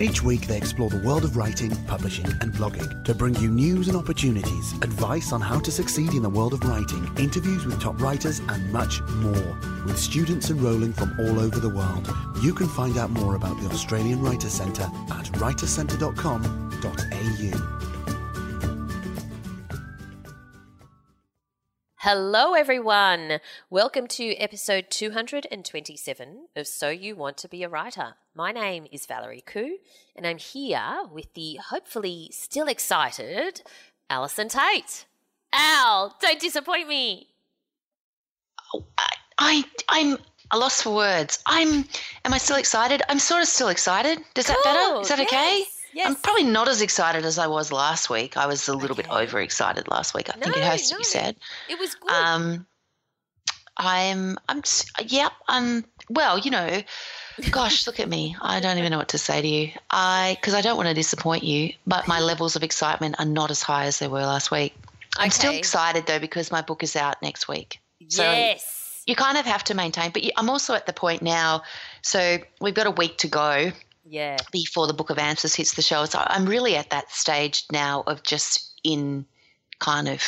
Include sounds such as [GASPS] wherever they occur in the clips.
Each week, they explore the world of writing, publishing, and blogging to bring you news and opportunities, advice on how to succeed in the world of writing, interviews with top writers, and much more. With students enrolling from all over the world, you can find out more about the Australian Writer Centre at writercentre.com.au. Hello, everyone. Welcome to episode 227 of So You Want to Be a Writer. My name is Valerie Khoo, and I'm here with the hopefully still excited Allison Tait. Al, don't disappoint me. Oh, I, I, I'm a loss for words. I'm. Am I still excited? I'm sort of still excited. Does that better? Is that okay? yes, yes. I'm probably not as excited as I was last week. I was a little bit overexcited last week. I think it has to no. be said. It was good. Um, I'm. I'm. Yep. I'm. Well, you know. Gosh, look at me. I don't even know what to say to you. I because I don't want to disappoint you, but my levels of excitement are not as high as they were last week. I'm still excited though because my book is out next week. so- yes. You kind of have to maintain, but I'm also at the point now. So we've got a week to go Yeah. before the Book of Answers hits the show. So I'm really at that stage now of just in kind of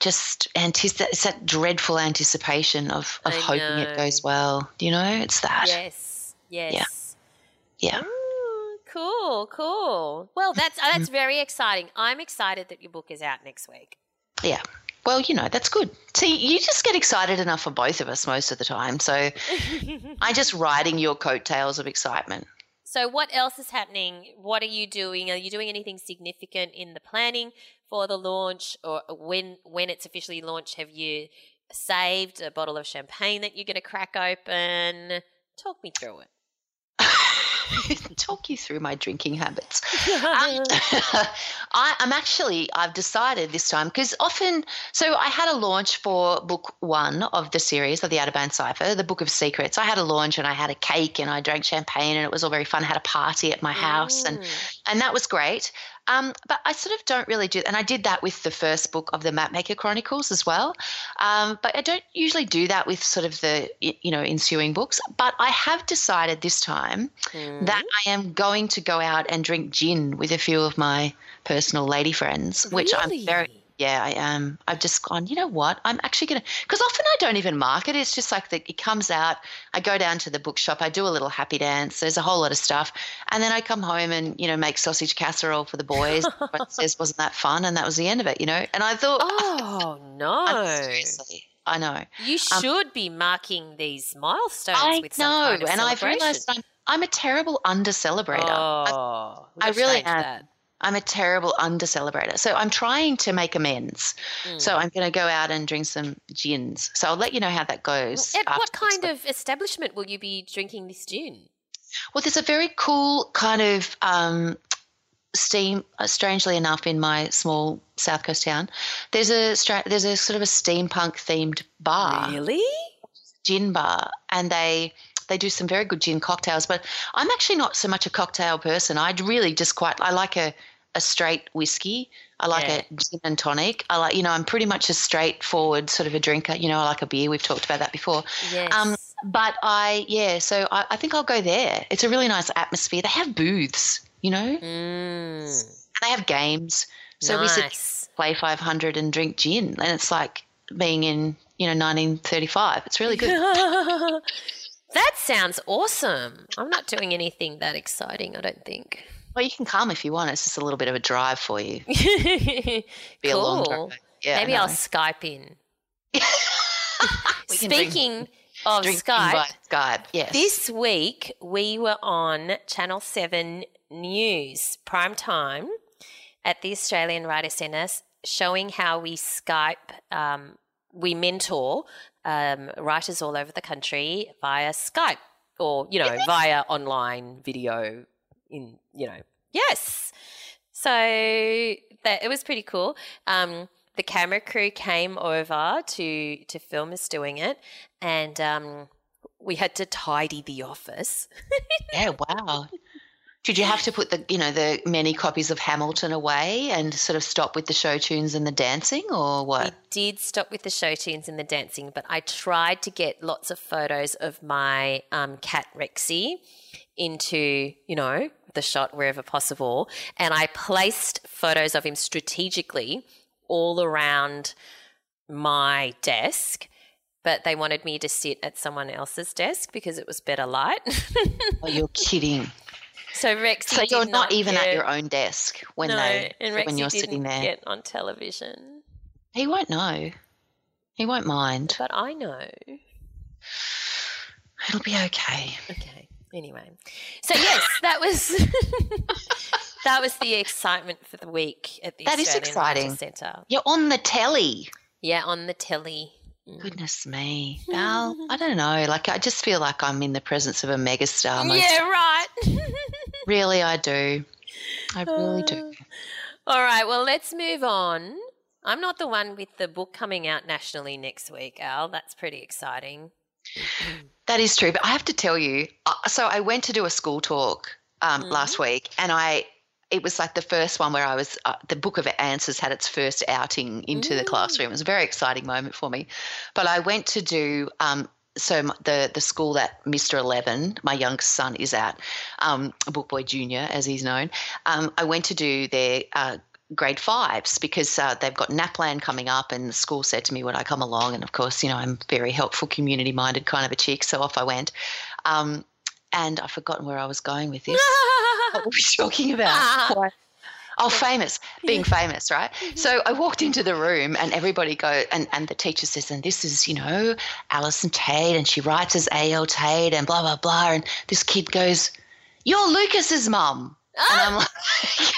just antici- it's that dreadful anticipation of, of I hoping know. it goes well. Do you know? It's that. Yes. Yes. Yeah. Ooh, cool, cool. Well, that's uh, Mm-hmm. that's very exciting. I'm excited that your book is out next week. Yeah. Well, you know, that's good. See, you just get excited enough for both of us most of the time. So [LAUGHS] I'm just riding your coattails of excitement. So, what else is happening? What are you doing? Are you doing anything significant in the planning for the launch, or when when it's officially launched? Have you saved a bottle of champagne that you're going to crack open? Talk me through it. [LAUGHS] Talk you through my drinking habits. [LAUGHS] Um, [LAUGHS] I, I'm actually, I've decided this time because often, so I had a launch for book one of the series of the Ateban Cipher, the Book of Secrets. I had a launch and I had a cake and I drank champagne and it was all very fun. I had a party at my house and, and that was great. Um, but I sort of don't really do, and I did that with the first book of the Mapmaker Chronicles as well. Um, but I don't usually do that with sort of the, you know, ensuing books. But I have decided this time that I am going to go out and drink gin with a few of my personal lady friends, which I'm very. Yeah, I am. I've just gone, you know what? I'm actually going to, because often I don't even mark it. It's just like the, it comes out. I go down to the bookshop. I do a little happy dance. There's a whole lot of stuff. And then I come home and, you know, make sausage casserole for the boys. Everyone [LAUGHS] says, wasn't that fun? And that was the end of it, you know? And I thought, Oh no! seriously, I know. You should be marking these milestones Um, I with some know. kind of and I've realized I'm, I'm a terrible under celebrator. Oh, we I really am. that. I'm a terrible under celebrator. So I'm trying to make amends. Mm. So I'm going to go out and drink some gins. So I'll let you know how that goes. At what kind of establishment will you be drinking this gin? Well, there's a very cool kind of um, steam. Uh, strangely enough, in my small south coast town, there's a stra- there's a sort of a steampunk themed bar, Really? gin bar, and they they do some very good gin cocktails. But I'm actually not so much a cocktail person. I'd really just quite I like a a straight whiskey. I like Yeah. a gin and tonic. I like you know I'm pretty much a straightforward sort of a drinker. You know I like a beer. We've talked about that before. Yes. Um, but I, yeah, so I, I think I'll go there. It's a really nice atmosphere. They have booths, you know, and mm, they have games. So we sit play 500 and drink gin, and it's like being in, you know, 1935. It's really good. [LAUGHS] that sounds awesome. I'm not doing anything that exciting, I don't think. well, you can come if you want. It's just a little bit of a drive for you. [LAUGHS] Be a long cool. drive. Yeah, Maybe. I'll Skype in. [LAUGHS] Speaking of drink Skype, Skype. Yes. This week we were on Channel 7 News prime time at the Australian Writer Centre showing how we Skype, um, we mentor um, writers all over the country via Skype or, you know, via online video in, you know, yes. So that it was pretty cool. Um, the camera crew came over to to film us doing it, and um, we had to tidy the office. [LAUGHS] yeah, wow. Did you have to put the you know the many copies of Hamilton away and sort of stop with the show tunes and the dancing, or what? We did stop with the show tunes and the dancing, but I tried to get lots of photos of my um, cat Rexy into you know the shot wherever possible, and I placed photos of him strategically all around my desk but they wanted me to sit at someone else's desk because it was better light. [LAUGHS] oh, you're kidding. So Rexy, so you're not, not, even get, at your own desk when no, they when you're sitting there. Get on television. He won't know. He won't mind. But I know. It'll be okay. Okay. Anyway, so yes, that was [LAUGHS] that was the excitement for the week at the that Australian is exciting. Centre. You're on the telly. Yeah, on the telly. Mm. Goodness me, [LAUGHS] Val. I don't know. Like I just feel like I'm in the presence of a megastar. Most yeah, right. [LAUGHS] really, I do. I really do. Uh, all right. Well, let's move on. I'm not the one with the book coming out nationally next week, Al. That's pretty exciting. [CLEARS THROAT] That is true, but I have to tell you. Uh, so I went to do a school talk um, mm-hmm. last week, and I it was like the first one where I was, uh, the Book of Answers had its first outing into the classroom. It was a very exciting moment for me. But I went to do, um, so the the school that Mr. Eleven, my youngest son, is at, um, Book Boy Junior, as he's known. Um, I went to do their uh, grade fives because uh, they've got NAPLAN coming up, and the school said to me, "Would I come along?" And of course, you know, I'm very helpful, community-minded kind of a chick, so off I went. Um, and I've forgotten where I was going with this. [LAUGHS] what were we talking about? [LAUGHS] Oh, famous, being famous, right? Mm-hmm. So I walked into the room and everybody go, and, and the teacher says, and this is, you know, Allison Tait, and she writes as A.L. Tait, and blah, blah, blah. And this kid goes, You're Lucas's mum. And I'm [LAUGHS] like, [LAUGHS]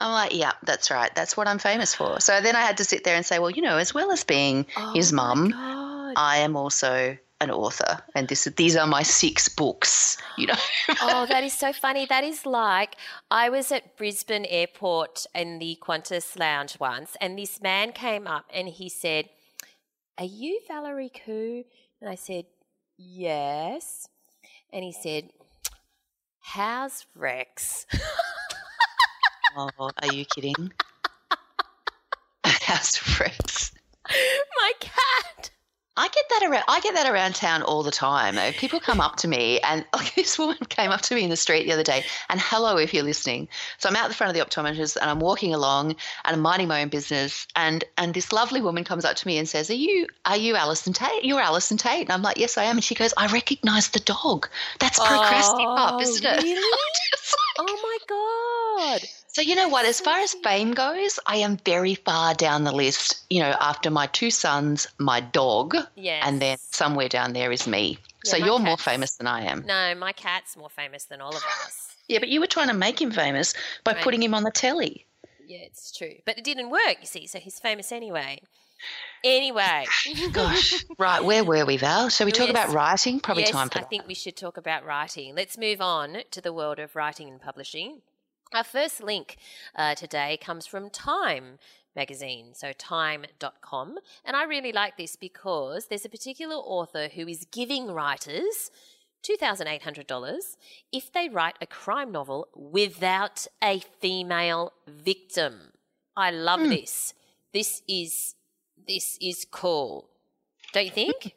I'm like, yeah, that's right. That's what I'm famous for. So then I had to sit there and say, well, you know, as well as being oh his mum, I am also an author and this these are my six books you know. [LAUGHS] Oh that is so funny. That is like i was at brisbane airport in the qantas lounge once and this man came up and he said are you valerie khoo and i said yes. And he said how's rex? Oh are you kidding? [LAUGHS] How's rex? [LAUGHS] My cat I get that around. I get that around town all the time. People come up to me, and [LAUGHS] like this woman came up to me in the street the other day. And hello, if you're listening. So I'm out the front of the optometrist, and I'm walking along, and I'm minding my own business. And and this lovely woman comes up to me and says, "Are you are you Allison Tait? You're Allison Tait?" And I'm like, "Yes, I am." And she goes, "I recognise the dog. That's procrastinate, oh, isn't it?" [LAUGHS] Really? like, oh my god. So, you know what? As far as fame goes, I am very far down the list. You know, after my two sons, my dog, yes. and then somewhere down there is me. Yeah, so, you're more famous than I am. No, my cat's more famous than all of us. yeah, but you were trying to make him famous by right. putting him on the telly. Yeah, it's true. But it didn't work, you see, so he's famous anyway. Anyway. [LAUGHS] Gosh. Right, where were we, Val? So we talk yes. about writing? Probably yes, time for I that. think we should talk about writing. Let's move on to the world of writing and publishing. Our first link uh, today comes from Time magazine, so time.com. And I really like this because there's a particular author who is giving writers $2,800 if they write a crime novel without a female victim. I love mm. this. This is this is cool. Don't you think?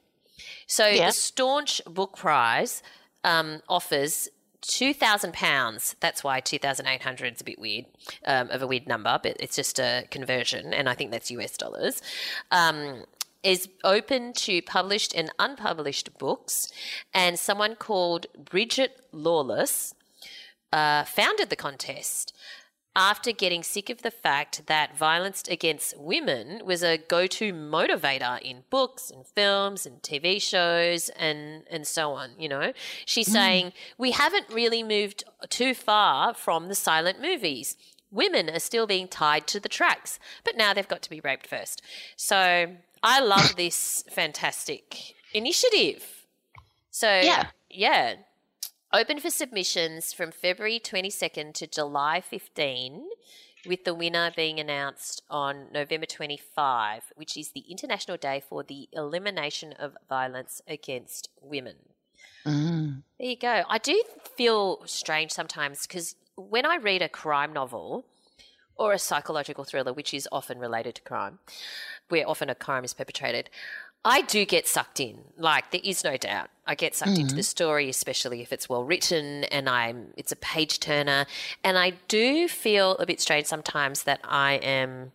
so yeah. the Staunch Book Prize um, offers two thousand pounds. That's why two thousand eight hundred is a bit weird um, of a weird number, but it's just a conversion, and I think that's US dollars. Um, is open to published and unpublished books, and someone called Bridget Lawless uh, founded the contest after getting sick of the fact that violence against women was a go-to motivator in books and films and TV shows and and so on, you know. She's mm. saying we haven't really moved too far from the silent movies. Women are still being tied to the tracks, but now they've got to be raped first. So, I love this fantastic initiative. So, yeah. Yeah. Open for submissions from February 22nd to July 15, with the winner being announced on November 25, which is the International Day for the Elimination of Violence Against Women. Mm. There you go. I do feel strange sometimes because when I read a crime novel or a psychological thriller, which is often related to crime, where often a crime is perpetrated, I do get sucked in. Like there is no doubt, I get sucked into the story, especially if it's well written and I'm it's a page turner. And I do feel a bit strange sometimes that I am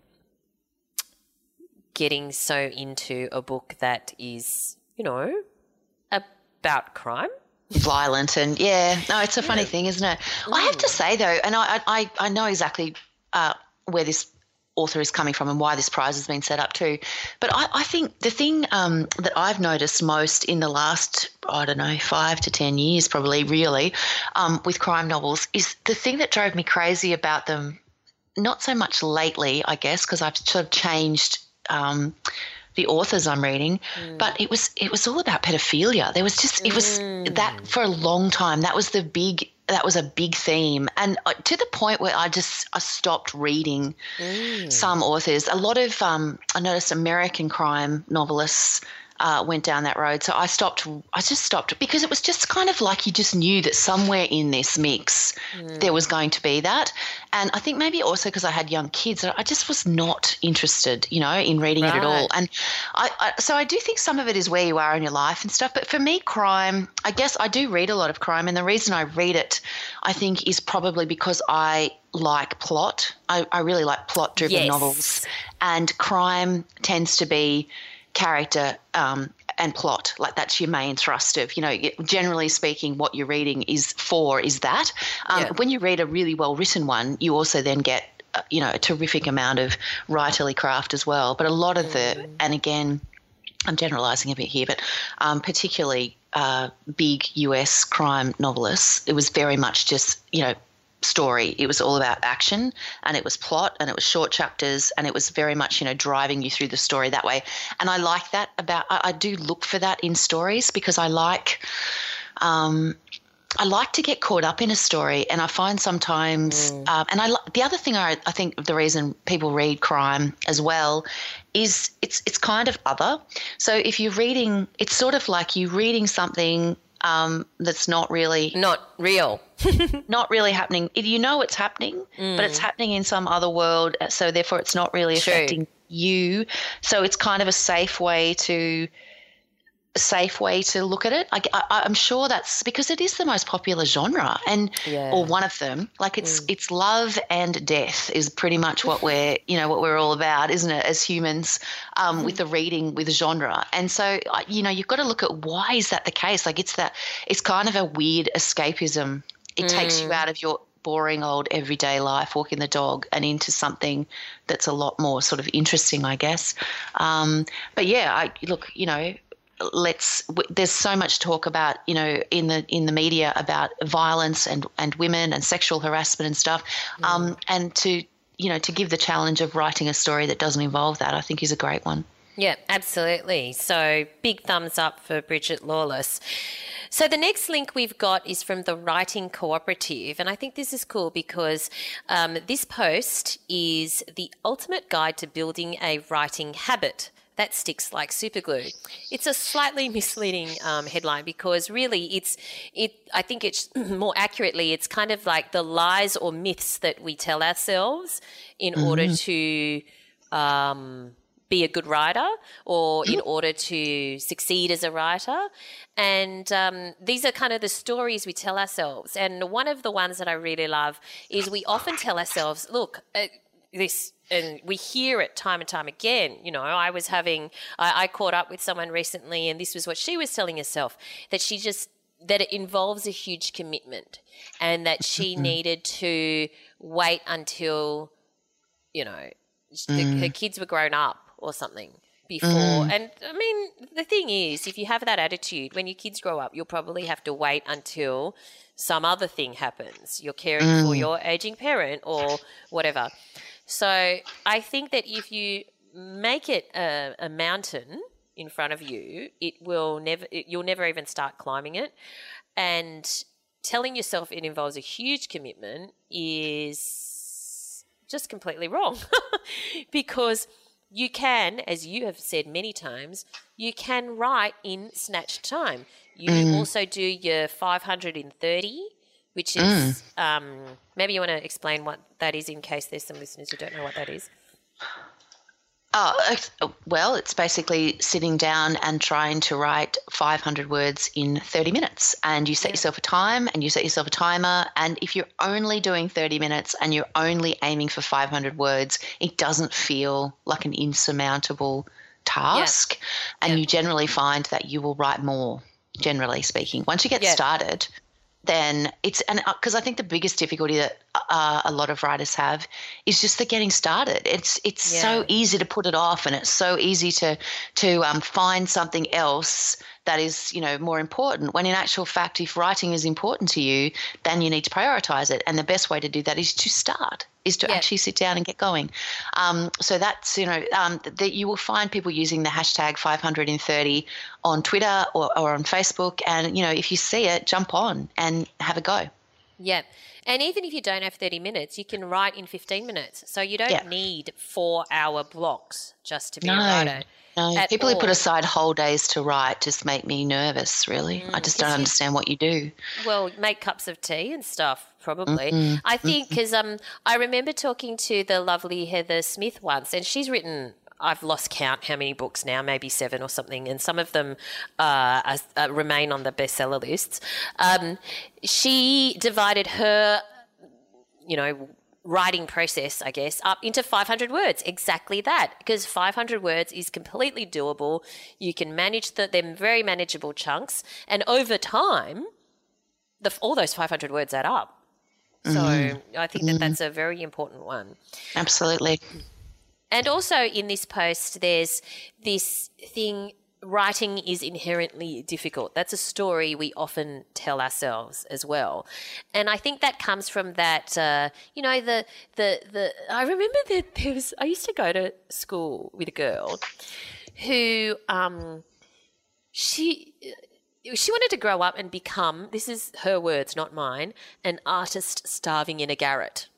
getting so into a book that is, you know, about crime. violent and yeah no it's a funny thing isn't it i have to say though and i i, I know exactly uh, where this author is coming from and why this prize has been set up too but i, I think the thing um, that i've noticed most in the last i don't know five to ten years probably really um, with crime novels is the thing that drove me crazy about them not so much lately i guess because i've sort of changed um, the authors I'm reading, but it was it was all about pedophilia. There was just it was that for a long time. That was the big that was a big theme, and uh, to the point where I just I stopped reading some authors. A lot of um, I noticed American crime novelists. Uh, went down that road, so I stopped. I just stopped because it was just kind of like you just knew that somewhere in this mix there was going to be that, and I think maybe also because I had young kids, I just was not interested, you know, in reading it at all. And I, I, so I do think some of it is where you are in your life and stuff. But for me, crime, I guess I do read a lot of crime, and the reason I read it, I think, is probably because I like plot. I, I really like plot-driven Yes. novels, and crime tends to be character um, and plot. Like that's your main thrust of, you know, generally speaking, what you're reading is for is that. Um, Yeah. When you read a really well written one, you also then get, uh, you know, a terrific amount of writerly craft as well. But a lot of the, and again, I'm generalizing a bit here, but um, particularly uh, big US crime novelists, it was very much just, you know, story. It was all about action and it was plot and it was short chapters and it was very much, you know, driving you through the story that way. And I like that about, I, I do look for that in stories because I like, um, I like to get caught up in a story, and I find sometimes, um, and I the other thing I, I think the reason people read crime as well is it's it's kind of other. So if you're reading, it's sort of like you reading something um, that's not really Not real. [LAUGHS] not really happening. If You know it's happening, but it's happening in some other world, uh, so therefore it's not really True. affecting you. So it's kind of a safe way to safe way to look at it. I, I, I'm sure that's because it is the most popular genre, and Yeah. or one of them. Like it's it's love and death is pretty much what [LAUGHS] we're you know what we're all about, isn't it? As humans, um, with the reading with genre, and so you know you've got to look at why is that the case? Like it's that it's kind of a weird escapism. It takes you out of your boring old everyday life, walking the dog, and into something that's a lot more sort of interesting, I guess. Um, but yeah, I look, you know, let's. W- there's so much talk about, you know, in the in the media about violence and and women and sexual harassment and stuff, um, and to you know to give the challenge of writing a story that doesn't involve that, I think is a great one. Yeah, absolutely. So big thumbs up for Bridget Lawless. So the next link we've got is from the Writing Cooperative, and I think this is cool because um, this post is the ultimate guide to building a writing habit. That sticks like superglue. It's a slightly misleading um, headline because really, it's it. I think it's [CLEARS THROAT] more accurately, it's kind of like the lies or myths that we tell ourselves in order to um, be a good writer or [CLEARS THROAT] in order to succeed as a writer. And um, these are kind of the stories we tell ourselves. And one of the ones that I really love is we often tell ourselves, look, uh, this and we hear it time and time again you know i was having I, I caught up with someone recently and this was what she was telling herself that she just that it involves a huge commitment and that she mm-hmm. needed to wait until you know the, mm. her kids were grown up or something before. Mm-hmm. And I mean, the thing is, if you have that attitude, when your kids grow up, you'll probably have to wait until some other thing happens. You're caring for mm. your aging parent or whatever. So I think that if you make it a, a mountain in front of you, it will never, it, you'll never even start climbing it. And telling yourself it involves a huge commitment is just completely wrong [LAUGHS] because you can, as you have said many times, you can write in snatched time. You Mm. also do your 530, which is Mm. um, maybe you want to explain what that is in case there's some listeners who don't know what that is. Oh, well, it's basically sitting down and trying to write 500 words in 30 minutes. And you set yourself a time and you set yourself a timer. And if you're only doing 30 minutes and you're only aiming for 500 words, it doesn't feel like an insurmountable task. And Yeah. you generally find that you will write more, generally speaking. Once you get Yeah. started, then it's and because I think the biggest difficulty that uh, a lot of writers have is just the getting started. It's it's Yeah. so easy to put it off, and it's so easy to to um, find something else that is you know more important. When in actual fact, if writing is important to you, then you need to prioritize it, and the best way to do that is to start, is to Yeah. actually sit down and get going. Um, so that's you know um, that you will find people using the hashtag 530 on Twitter or, or on Facebook, and you know if you see it, jump on and have a go. Yeah. And even if you don't have 30 minutes, you can write in 15 minutes. So you don't Yeah. need four hour blocks just to be a writer. No, people who put aside whole days to write just make me nervous, really. I just don't Mm, understand what you do. Well, make cups of tea and stuff, probably. Mm-hmm. I think because um, I remember talking to the lovely Heather Smith once, and she's written. I've lost count how many books now, maybe seven or something, and some of them uh, are, uh, remain on the bestseller lists. Um, she divided her, you know, writing process, I guess, up into 500 words. Exactly that, because 500 words is completely doable. You can manage the, them very manageable chunks, and over time, the, all those 500 words add up. So mm-hmm. I think that that's mm-hmm. a very important one. Absolutely. And also in this post, there's this thing writing is inherently difficult. That's a story we often tell ourselves as well. And I think that comes from that, uh, you know, the, the, the, I remember that there was, I used to go to school with a girl who, um, she, she wanted to grow up and become, this is her words, not mine, an artist starving in a garret.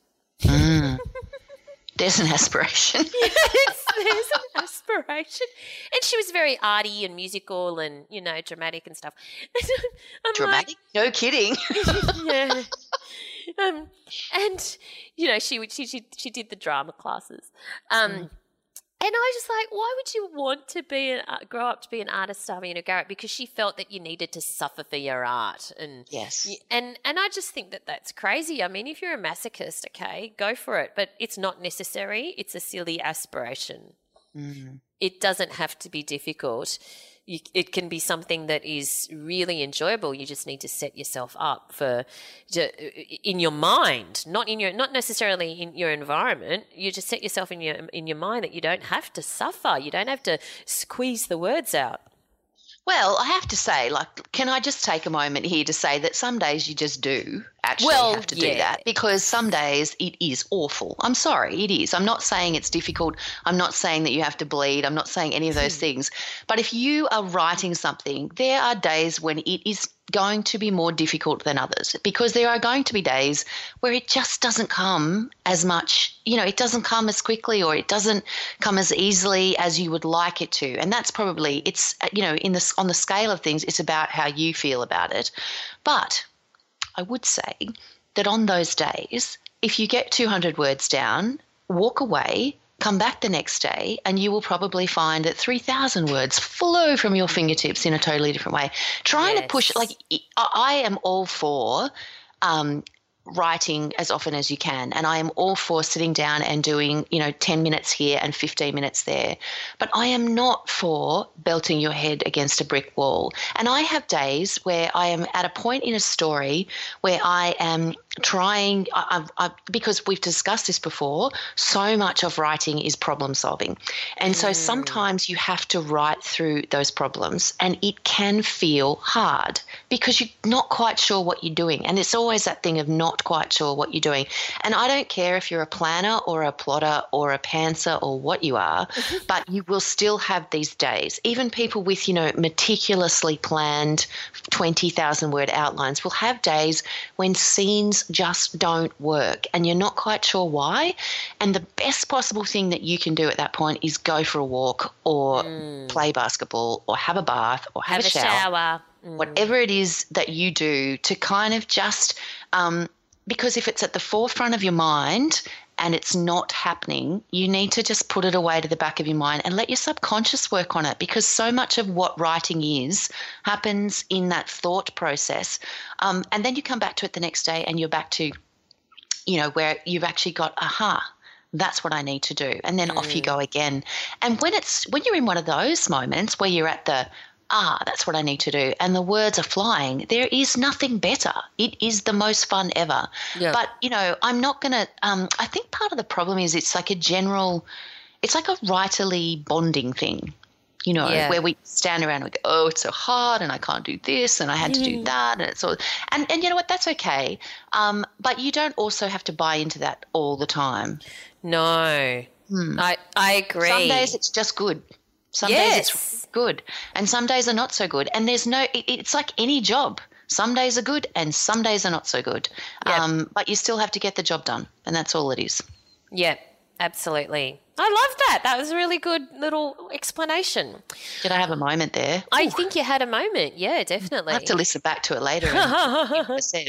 There's an aspiration. [LAUGHS] yes, there's an aspiration. And she was very arty and musical and, you know, dramatic and stuff. [LAUGHS] I'm Dramatic? No kidding. [LAUGHS] Yeah. Um, and, you know, she, she, she, she did the drama classes. Um, And I was just like, why would you want to be an, uh, grow up to be an artist starving in a garret? Because she felt that you needed to suffer for your art, and Yes. and and I just think that that's crazy. I mean, if you're a masochist, okay, go for it, but it's not necessary. It's a silly aspiration. It doesn't have to be difficult. It can be something that is really enjoyable. You just need to set yourself up for in your mind, not in your not necessarily in your environment. You just set yourself in your in your mind that you don't have to suffer. You don't have to squeeze the words out. Well, I have to say, like, can I just take a moment here to say that some days you just do actually Well, have to do that because some days it is awful. I'm sorry, it is. I'm not saying it's difficult. I'm not saying that you have to bleed. I'm not saying any of those Hmm. things. But if you are writing something, there are days when it is going to be more difficult than others because there are going to be days where it just doesn't come as much, you know, it doesn't come as quickly or it doesn't come as easily as you would like it to. And that's probably it's uh, you know, in this on the scale of things, it's about how you feel about it. But I would say that on those days, if you get 200 words down, walk away, come back the next day, and you will probably find that 3,000 words flow from your fingertips in a totally different way. Trying to push, like, I I am all for. Um, writing as often as you can. And i am all for sitting down and doing you know 10 minutes here and 15 minutes there. But i am not for belting your head against a brick wall. And i have days where i am at a point in a story where i am trying I, I, because we've discussed this before so much of writing is problem solving. And so mm. sometimes you have to write through those problems and it can feel hard because you're not quite sure what you're doing. And it's always that thing of not quite sure what you're doing. And i don't care if you're a planner or a plotter or a pantser or what you are [LAUGHS] but you will still have these days. Even people with you know meticulously planned 20000 word outlines will have days when scenes just don't work and you're not quite sure why. And the best possible thing that you can do at that point is go for a walk or play basketball or have a bath or have, Have a shower. Mm. whatever it is that you do to kind of just um, because if it's at the forefront of your mind and it's not happening, you need to just put it away to the back of your mind and let your subconscious work on it because so much of what writing is happens in that thought process. Um, and then you come back to it the next day and you're back to, you know, where you've actually got, aha, that's what I need to do. And then off you go again. And when it's when you're in one of those moments where you're at the ah, that's what I need to do, and the words are flying, there is nothing better. It is the most fun ever. Yeah. But, you know, I'm not going to, um, I think part of the problem is it's like a general, it's like a writerly bonding thing. You know, Yeah. where we stand around and we go, oh, it's so hard, and I can't do this, and I had to do that, and it's all, and and you know what? That's okay. Um, but you don't also have to buy into that all the time. No. I, I agree. Hmm. Some days it's just good. Some days Yes. it's good, and some days are not so good. And there's no. It, it's like any job. Some days are good, and some days are not so good. Yep. Um, but you still have to get the job done, and that's all it is. yeah, absolutely. I love that. That was a really good little explanation. Did I have a moment there? I think you had a moment. Yeah, definitely. I have to listen back to it later. And [LAUGHS] hear what I said.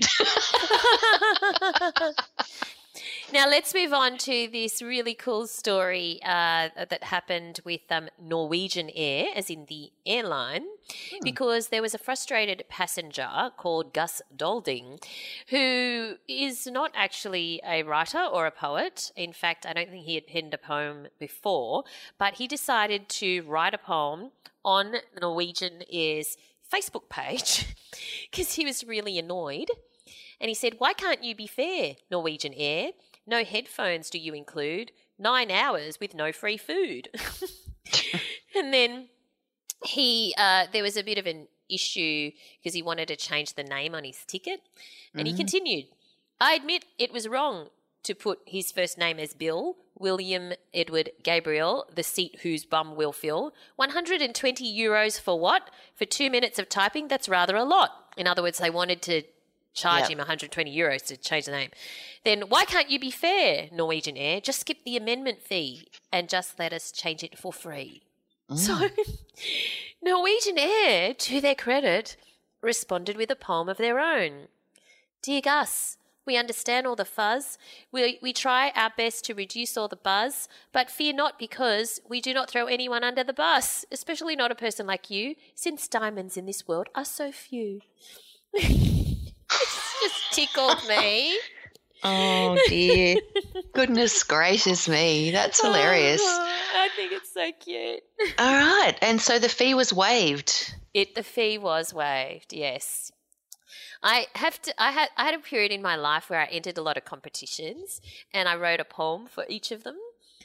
[LAUGHS] Now let's move on to this really cool story uh, that happened with um, Norwegian Air, as in the airline, because there was a frustrated passenger called Gus Dolding, who is not actually a writer or a poet. In fact, I don't think he had penned a poem before, but he decided to write a poem on Norwegian Air's Facebook page [LAUGHS] because he was really annoyed. And he said, Why can't you be fair, Norwegian Air? No headphones do you include? Nine hours with no free food. [LAUGHS] and then he, uh, there was a bit of an issue because he wanted to change the name on his ticket. And he continued, I admit it was wrong to put his first name as Bill, William Edward Gabriel, the seat whose bum will fill. 120 euros for what? For two minutes of typing? That's rather a lot. In other words, they wanted to charge Yep. him 120 euros to change the name. Then why can't you be fair, Norwegian Air? Just skip the amendment fee and just let us change it for free. Mm. So [LAUGHS] Norwegian Air, to their credit, responded with a poem of their own. Dear Gus, we understand all the fuzz. We, we try our best to reduce all the buzz, but fear not because we do not throw anyone under the bus, especially not a person like you, since diamonds in this world are so few. [LAUGHS] just tickled me. oh dear! Goodness gracious me, that's oh, hilarious. I think it's so cute. All right, and so the fee was waived. It the fee was waived. Yes. I have to. I had I had a period in my life where I entered a lot of competitions, and I wrote a poem for each of them.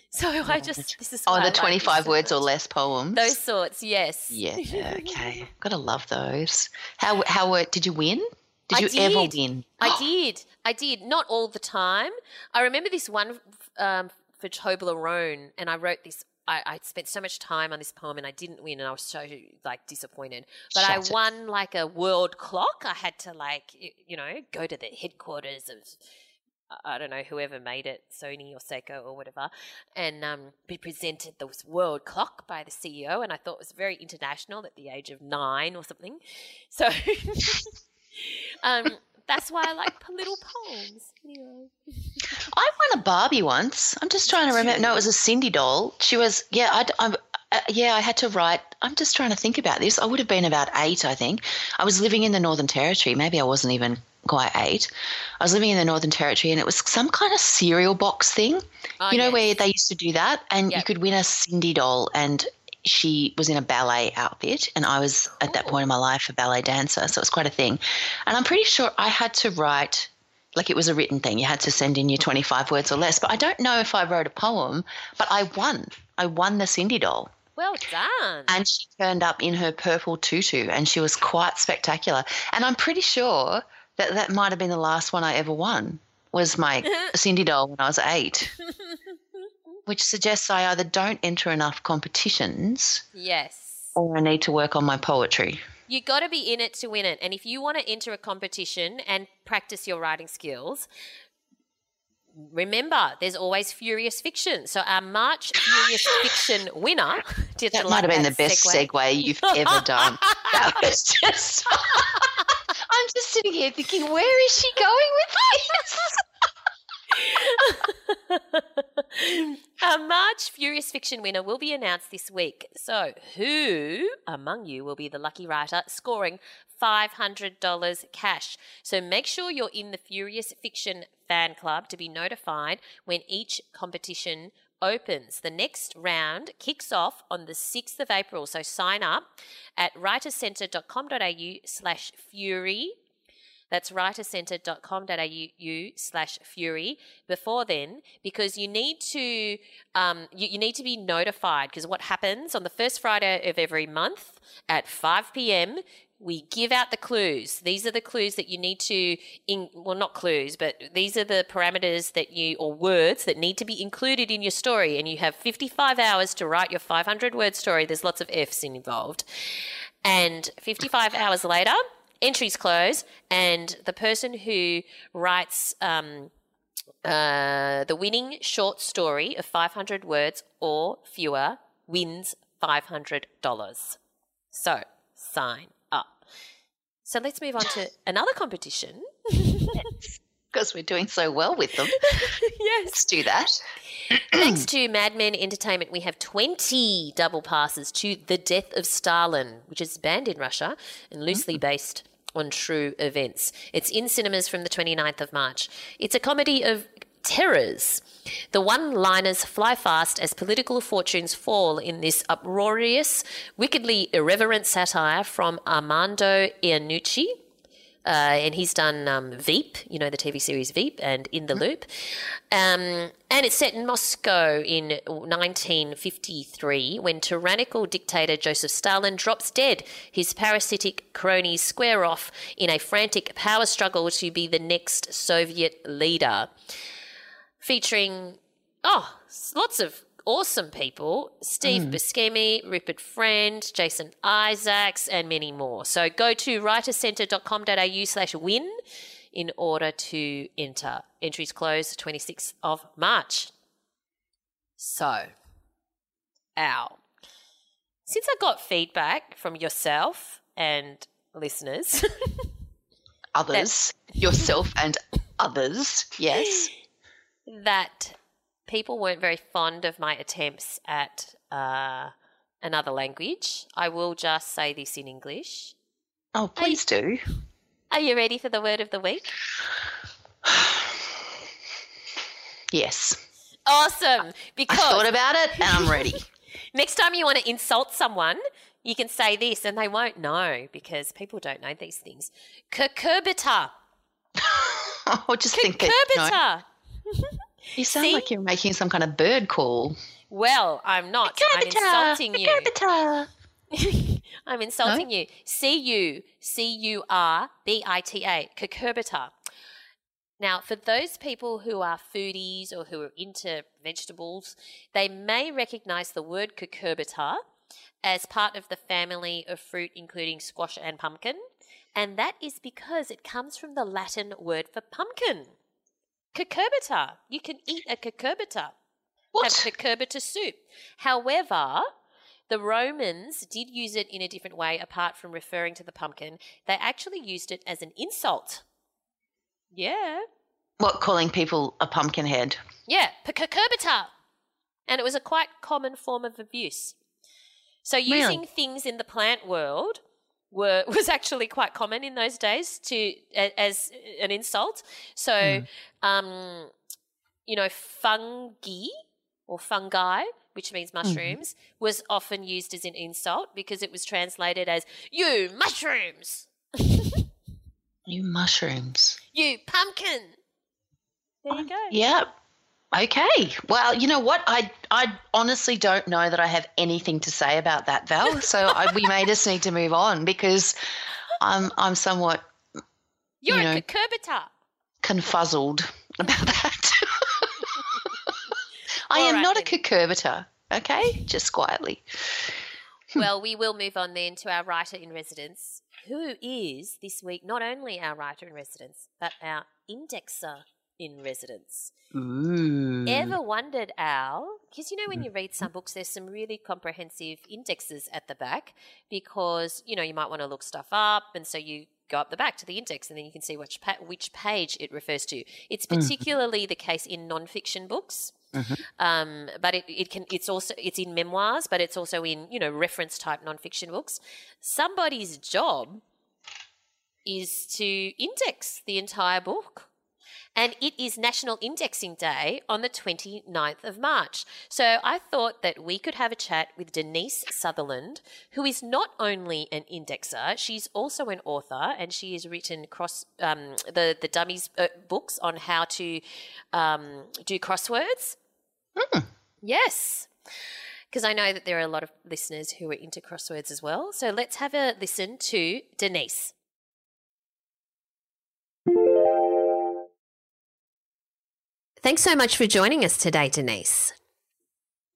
So I oh, just this is Oh, the like this twenty-five so words or less poems. Those sorts, yes. Yeah. [LAUGHS] Okay. Gotta love those. How how were? Did you win? Did I you ever did. win? I [GASPS] did. I did. Not all the time. I remember this one um, for Toblerone, and I wrote this. I, I spent so much time on this poem, and I didn't win, and I was so like disappointed. But Shattered. I won like a world clock. I had to like you know go to the headquarters of. I don't know whoever made it, Sony or Seiko or whatever, and um, be presented this world clock by the CEO, and I thought it was very international at the age of nine or something. So [LAUGHS] [LAUGHS] um, that's why I like little poems. Anyway. [LAUGHS] I won a Barbie once. I'm just trying to remember. No, it was a Sindy doll. She was. Yeah. I. I'm, uh, yeah, I had to write. I'm just trying to think about this. I would have been about eight, I think. I was living in the Northern Territory. Maybe I wasn't even quite eight. I was living in the Northern Territory, and it was some kind of cereal box thing. Oh, you know yes. where they used to do that, and you could win a Sindy doll, and she was in a ballet outfit, and I was at that point in my life a ballet dancer, so it was quite a thing. And I'm pretty sure I had to write like it was a written thing. You had to send in your 25 words or less. But I don't know if I wrote a poem, but I won. I won the Sindy doll. Well done. And she turned up in her purple tutu and she was quite spectacular. And I'm pretty sure that that might have been the last one I ever won was my [LAUGHS] Sindy doll when I was eight. [LAUGHS] Which suggests I either don't enter enough competitions yes. or I need to work on my poetry. You've got to be in it to win it. And if you want to enter a competition and practice your writing skills, remember there's always Furious Fiction. So our March Furious [LAUGHS] Fiction winner. Did That might have been the best segue? segue you've ever done. That was just. [LAUGHS] I'm just sitting here thinking, where is she going with this? [LAUGHS] Our March Furious Fiction winner will be announced this week. So, who among you will be the lucky writer scoring $500 cash? So, make sure you're in the Furious Fiction fan club to be notified when each competition opens. The next round kicks off on the 6th of April. So, sign up at writercentre.com.au slash fury that's writercentre.com.au slash fury before then because you need to um, you, you need to be notified because what happens on the first Friday of every month at 5 p.m. We give out the clues. These are the clues that you need to, in, well, not clues, but these are the parameters that you, or words that need to be included in your story. And you have 55 hours to write your 500 word story. There's lots of F's involved. And 55 hours later, entries close, and the person who writes um, uh, the winning short story of 500 words or fewer wins $500. So sign up. So let's move on to [LAUGHS] another competition. Because we're doing so well with them. [LAUGHS] yes. Let's do that. [CLEARS THROAT] Thanks to Madman Entertainment, we have 20 double passes to The Death of Stalin, which is banned in Russia and loosely based on true events. It's in cinemas from the 29th of March. It's a comedy of terrors. The one liners fly fast as political fortunes fall in this uproarious, wickedly irreverent satire from Armando Iannucci. Uh, and he's done um, Veep, you know, the TV series Veep, and In the Loop. Um, and it's set in Moscow in 1953 when tyrannical dictator Joseph Stalin drops dead. His parasitic cronies square off in a frantic power struggle to be the next Soviet leader. Featuring, oh, lots of awesome people Steve hmm. Buscemi, Rupert Friend, Jason Isaacs, and many more. So go to writercentre.com.au slash win in order to enter. Entries close 26th of March. So, Al, since I got feedback from yourself and listeners, [LAUGHS] Others, yourself and others. Yes. [LAUGHS] that people weren't very fond of my attempts at uh, another language, I will just say this in English. Oh, please do. Are you ready for the word of the week? Yes. Awesome! Because I thought about it and I'm ready. [LAUGHS] next time you want to insult someone, you can say this and they won't know because people don't know these things. Cucurbita. I'll [LAUGHS] just think that you, know, Cucurbita. [LAUGHS] you sound See? like you're making some kind of bird call. Well, I'm not. [LAUGHS] I'm insulting you. I'm insulting you. C U C U R B I T A, cucurbita. Now, for those people who are foodies or who are into vegetables, they may recognize the word cucurbita as part of the family of fruit, including squash and pumpkin. And that is because it comes from the Latin word for pumpkin. Cucurbita. You can eat a cucurbita have What? cucurbita soup. However, the Romans did use it in a different way apart from referring to the pumpkin. They actually used it as an insult. Yeah. What, calling people a pumpkin head? Yeah, cucurbita. And it was a quite common form of abuse. So using things in the plant world were [LAUGHS] was actually quite common in those days to as an insult. So um you know fungi or fungi which means mushrooms was often used as an insult because it was translated as you mushrooms You mushrooms. you pumpkin There you go. Yeah. Okay. Well, you know what? I I honestly don't know that I have anything to say about that, Val. So I, we may just need to move on because I'm I'm somewhat You're you a know. cucurbita. confuzzled about that. [LAUGHS] I am right not a then. cucurbita. Okay, just quietly. well, we will move on then to our writer in residence, who is this week not only our writer in residence, but our indexer in residence. Ooh. Ever wondered, Al? Because you know, when you read some mm-hmm. books, there's some really comprehensive indexes at the back because you know you might want to look stuff up, and so you go up the back to the index, and then you can see which pa- which page it refers to. It's mm-hmm. particularly the case in non-fiction books. Mm-hmm. Um, but it, it can it's also it's in memoirs, but it's also in you know reference type non-fiction books. Somebody's job is to index the entire book. And it is National Indexing Day on the 29th of March. So I thought that we could have a chat with Denise Sutherland, who is not only an indexer, she's also an author, and she has written cross um, the the dummies uh, books on how to um, do crosswords. Yes. Because I know that there are a lot of listeners who are into crosswords as well. So let's have a listen to Denise. Thanks so much for joining us today, Denise.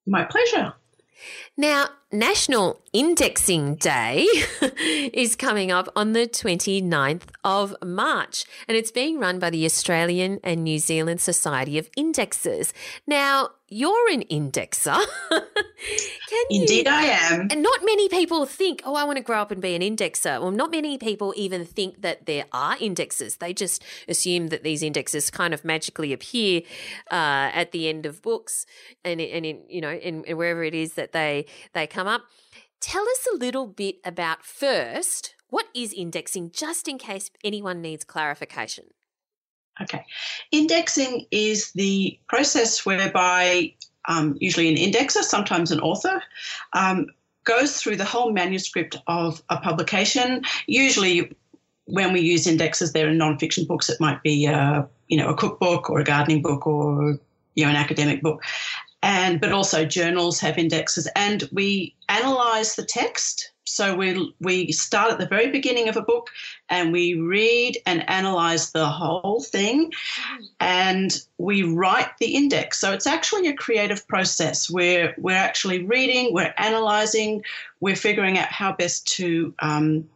My pleasure. Now, National Indexing Day [LAUGHS] is coming up on the 29th of March, and it's being run by the Australian and New Zealand Society of Indexers. Now, you're an indexer. [LAUGHS] Can you- Indeed, I am. and not many people think, oh, I want to grow up and be an indexer. Well, not many people even think that there are indexes. They just assume that these indexes kind of magically appear uh, at the end of books and, and in, you know, in, in wherever it is that they, they come up. Tell us a little bit about first, what is indexing, just in case anyone needs clarification? Okay. Indexing is the process whereby um, usually an indexer, sometimes an author, um, goes through the whole manuscript of a publication. Usually, when we use indexes, they're in non-fiction books. It might be, uh, you know, a cookbook or a gardening book or you know an academic book, and but also journals have indexes, and we analyze the text. So we we start at the very beginning of a book and we read and analyze the whole thing and we write the index. So it's actually a creative process where we're actually reading, we're analyzing, we're figuring out how best to, um,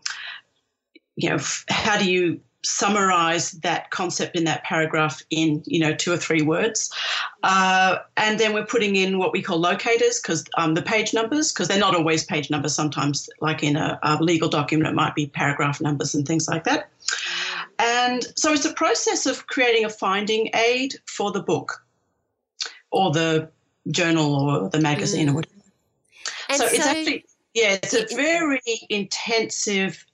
you know, how do you summarize that concept in that paragraph in you know two or three words. Uh, and then we're putting in what we call locators because um, the page numbers because they're not always page numbers. Sometimes like in a, a legal document it might be paragraph numbers and things like that. And so it's a process of creating a finding aid for the book or the journal or the magazine or whatever. And so, it's actually yeah it's a very intensive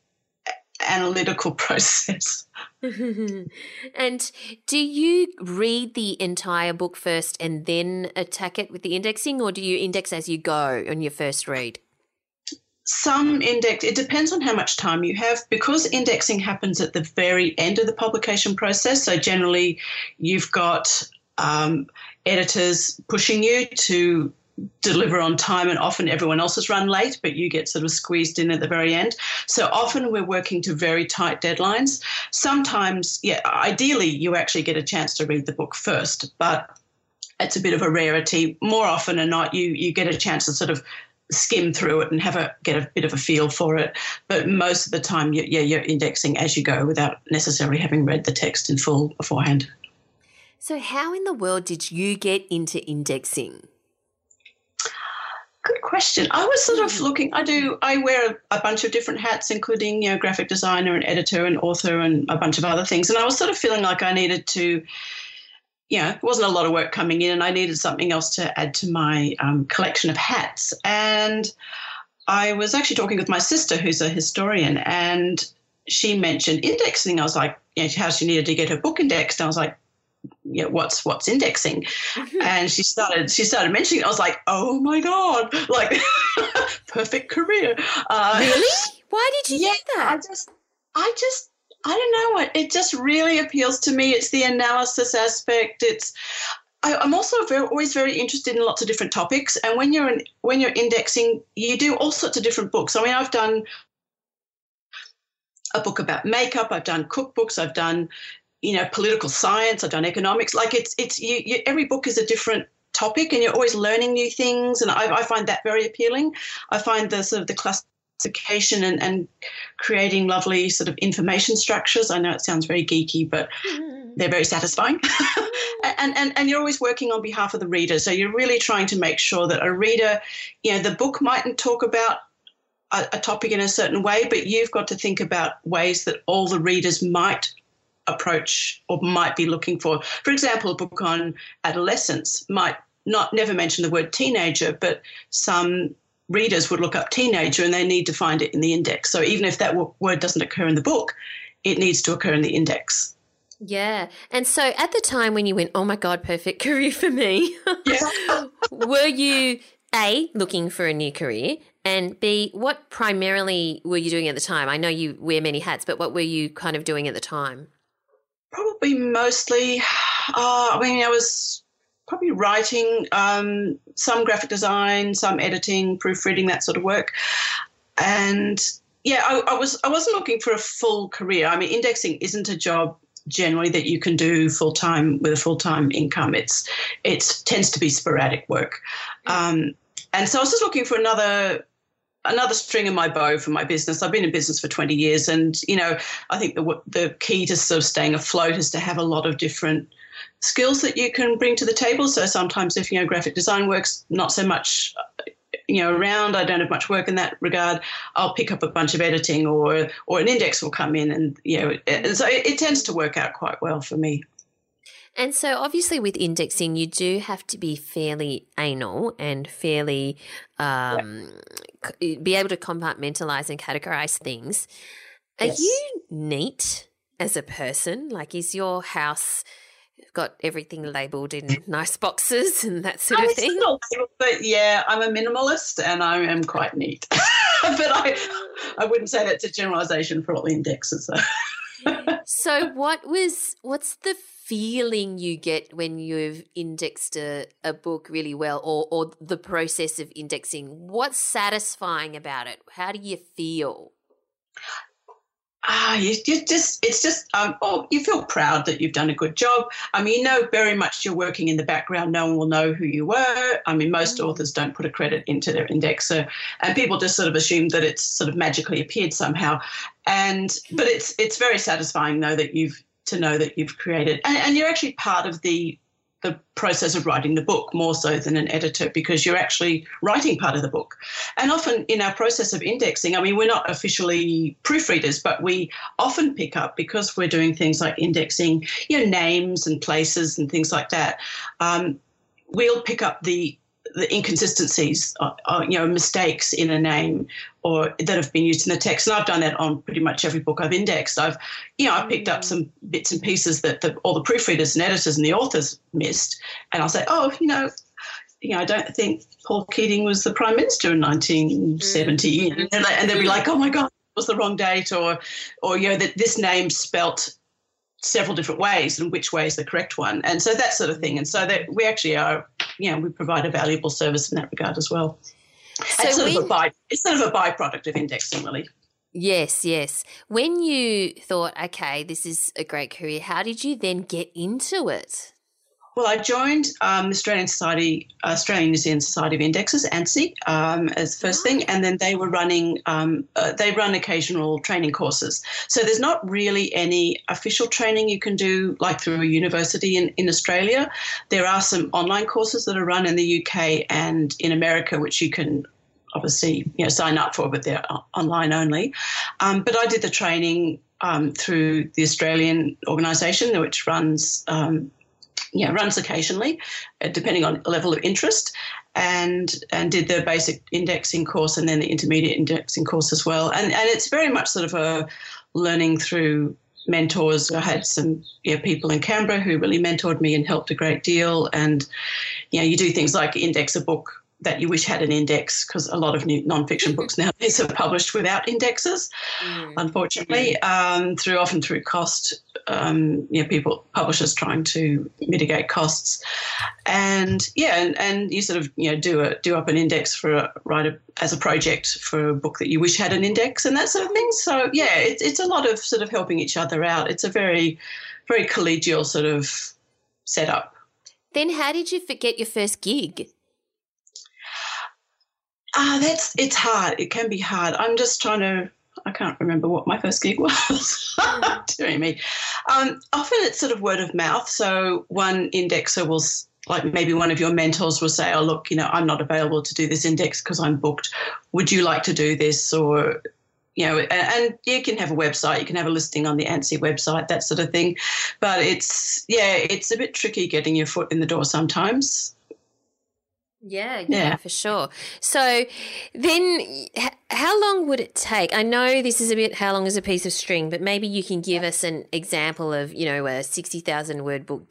analytical [LAUGHS] process [LAUGHS] and do you read the entire book first and then attack it with the indexing, or do you index as you go on your first read? some index it depends on how much time you have because indexing happens at the very end of the publication process so generally you've got um, editors pushing you to deliver on time and often everyone else has run late but you get sort of squeezed in at the very end so often we're working to very tight deadlines sometimes yeah ideally you actually get a chance to read the book first but it's a bit of a rarity more often than not you you get a chance to sort of skim through it and have a get a bit of a feel for it. But most of the time, you, yeah, you're indexing as you go without necessarily having read the text in full beforehand. So, how in the world did you get into indexing? Good question. I was sort of looking. I do. I wear a, a bunch of different hats, including you know graphic designer and editor and author and a bunch of other things. And I was sort of feeling like I needed to. You know, there wasn't a lot of work coming in, and I needed something else to add to my um, collection of hats. And I was actually talking with my sister, who's a historian, and she mentioned indexing. I was like, you know, how she needed to get her book indexed. And I was like, yeah, what's what's indexing? and she started she started mentioning it. I was like, oh my god, like [LAUGHS] perfect career. Uh, Really? [LAUGHS] Why did you yeah, do I just I just I don't know. It, it just really appeals to me. It's the analysis aspect. It's I, am also very, always very interested in lots of different topics. And when you're in, when you're indexing, you do all sorts of different books. I mean, I've done a book about makeup. I've done cookbooks. I've done, you know, political science. I've done economics. Like it's it's you, you, every book is a different topic, and you're always learning new things. And I, I find that very appealing. I find the sort of the classification and, and creating lovely sort of information structures. I know it sounds very geeky, but mm-hmm. they're very satisfying. [LAUGHS] and, and, and you're always working on behalf of the reader. So you're really trying to make sure that a reader, you know, the book mightn't talk about a, a topic in a certain way, but you've got to think about ways that all the readers might approach or might be looking for. For example, a book on adolescence might not never mention the word teenager, but some readers would look up teenager and they need to find it in the index. So even if that word doesn't occur in the book, it needs to occur in the index. Yeah. And so at the time when you went, oh my God, perfect [LAUGHS] career for me, yeah. [LAUGHS] were you A, looking for a new career? And B, what primarily were you doing at the time? I know you wear many hats, but what were you kind of doing at the time? Probably mostly, uh, I mean, I was probably writing, um, some graphic design, some editing, proofreading, that sort of work. And yeah, I, I was I wasn't looking for a full career. I mean, indexing isn't a job generally that you can do full time with a full time income. It's it tends to be sporadic work, um, and so I was just looking for another another string in my bow for my business. I've been in business for 20 years, and you know I think the the key to sort of staying afloat is to have a lot of different skills that you can bring to the table. So sometimes if you know graphic design works, not so much you know around i don't have much work in that regard i'll pick up a bunch of editing or or an index will come in and you know and so it, it tends to work out quite well for me and so, obviously, with indexing, you do have to be fairly anal and fairly um, yeah. be able to compartmentalize and categorize things. Are yes. you neat as a person? Like, is your house got everything labeled in [LAUGHS] nice boxes and that sort of thing. Labeled, but yeah, I'm a minimalist and I am quite neat. [LAUGHS] but I, I wouldn't say that's a generalization for all indexes. [LAUGHS] so, what was what's the feeling you get when you've indexed a, a book really well, or or the process of indexing? What's satisfying about it? How do you feel? ah, you, you just it's just um, oh, you feel proud that you've done a good job. I mean, you know very much you're working in the background. No one will know who you were. I mean, most mm. authors don't put a credit into their indexer, and people just sort of assume that it's sort of magically appeared somehow. And but it's it's very satisfying though that you've to know that you've created, and, and you're actually part of the the process of writing the book more so than an editor because you're actually writing part of the book. And often in our process of indexing, I mean, we're not officially proofreaders, but we often pick up because we're doing things like indexing, you know, names and places and things like that. Um, we'll pick up the the inconsistencies, uh, uh, you know, mistakes in a name or that have been used in the text. And I've done that on pretty much every book I've indexed. I've, you know, I picked up some bits and pieces that the, all the proofreaders and editors and the authors missed, and I'll say, oh, you know, you know, I don't think Paul Keating was the prime minister in 1970, mm-hmm. and, they'll be like, oh my god, it was the wrong date, or, or you know, that this name spelt several different ways and which way is the correct one. And so that sort of thing. And so that we actually are you know we provide a valuable service in that regard as well. So it's sort, of a by, it's sort of a byproduct of indexing really yes yes. When you thought okay this is a great career how did you then get into it well, I joined um, the Australian Society, Australian New Zealand Society of Indexers, ANZSI, um, as the first thing, and then they were running. Um, uh, they run occasional training courses. So there's not really any official training you can do like through a university in, in Australia. There are some online courses that are run in the UK and in America, which you can obviously you know sign up for, but they're online only. Um, but I did the training um, through the Australian organisation, which runs um, yeah, runs occasionally, uh, depending on level of interest, and and did the basic indexing course and then the intermediate indexing course as well. And and it's very much sort of a learning through mentors. I had some you know, people in Canberra who really mentored me and helped a great deal. And you know, you do things like index a book that you wish had an index because a lot of new nonfiction books [LAUGHS] nowadays are published without indexes, mm. unfortunately, um, through often through cost. Um, you know, people publishers trying to mitigate costs, and yeah, and, and you sort of you know do a do up an index for a writer as a project for a book that you wish had an index and that sort of thing. So yeah, it's it's a lot of sort of helping each other out. It's a very very collegial sort of setup. Then, how did you get your first gig? Ah, uh, that's it's hard. It can be hard. I'm just trying to. I can't remember what my first gig [LAUGHS] was. Doing me. Um, often it's sort of word of mouth. So one indexer will, like maybe one of your mentors will say, "Oh, look, you know, I'm not available to do this index because I'm booked. Would you like to do this?" Or you know, and, and, you can have a website, you can have a listing on the ANZSI website, that sort of thing. But it's yeah, it's a bit tricky getting your foot in the door sometimes. Yeah, yeah, yeah, for sure. So then, how long would it take? I know this is a bit how long is a piece of string, but maybe you can give us an example of, you know, a 60,000 word book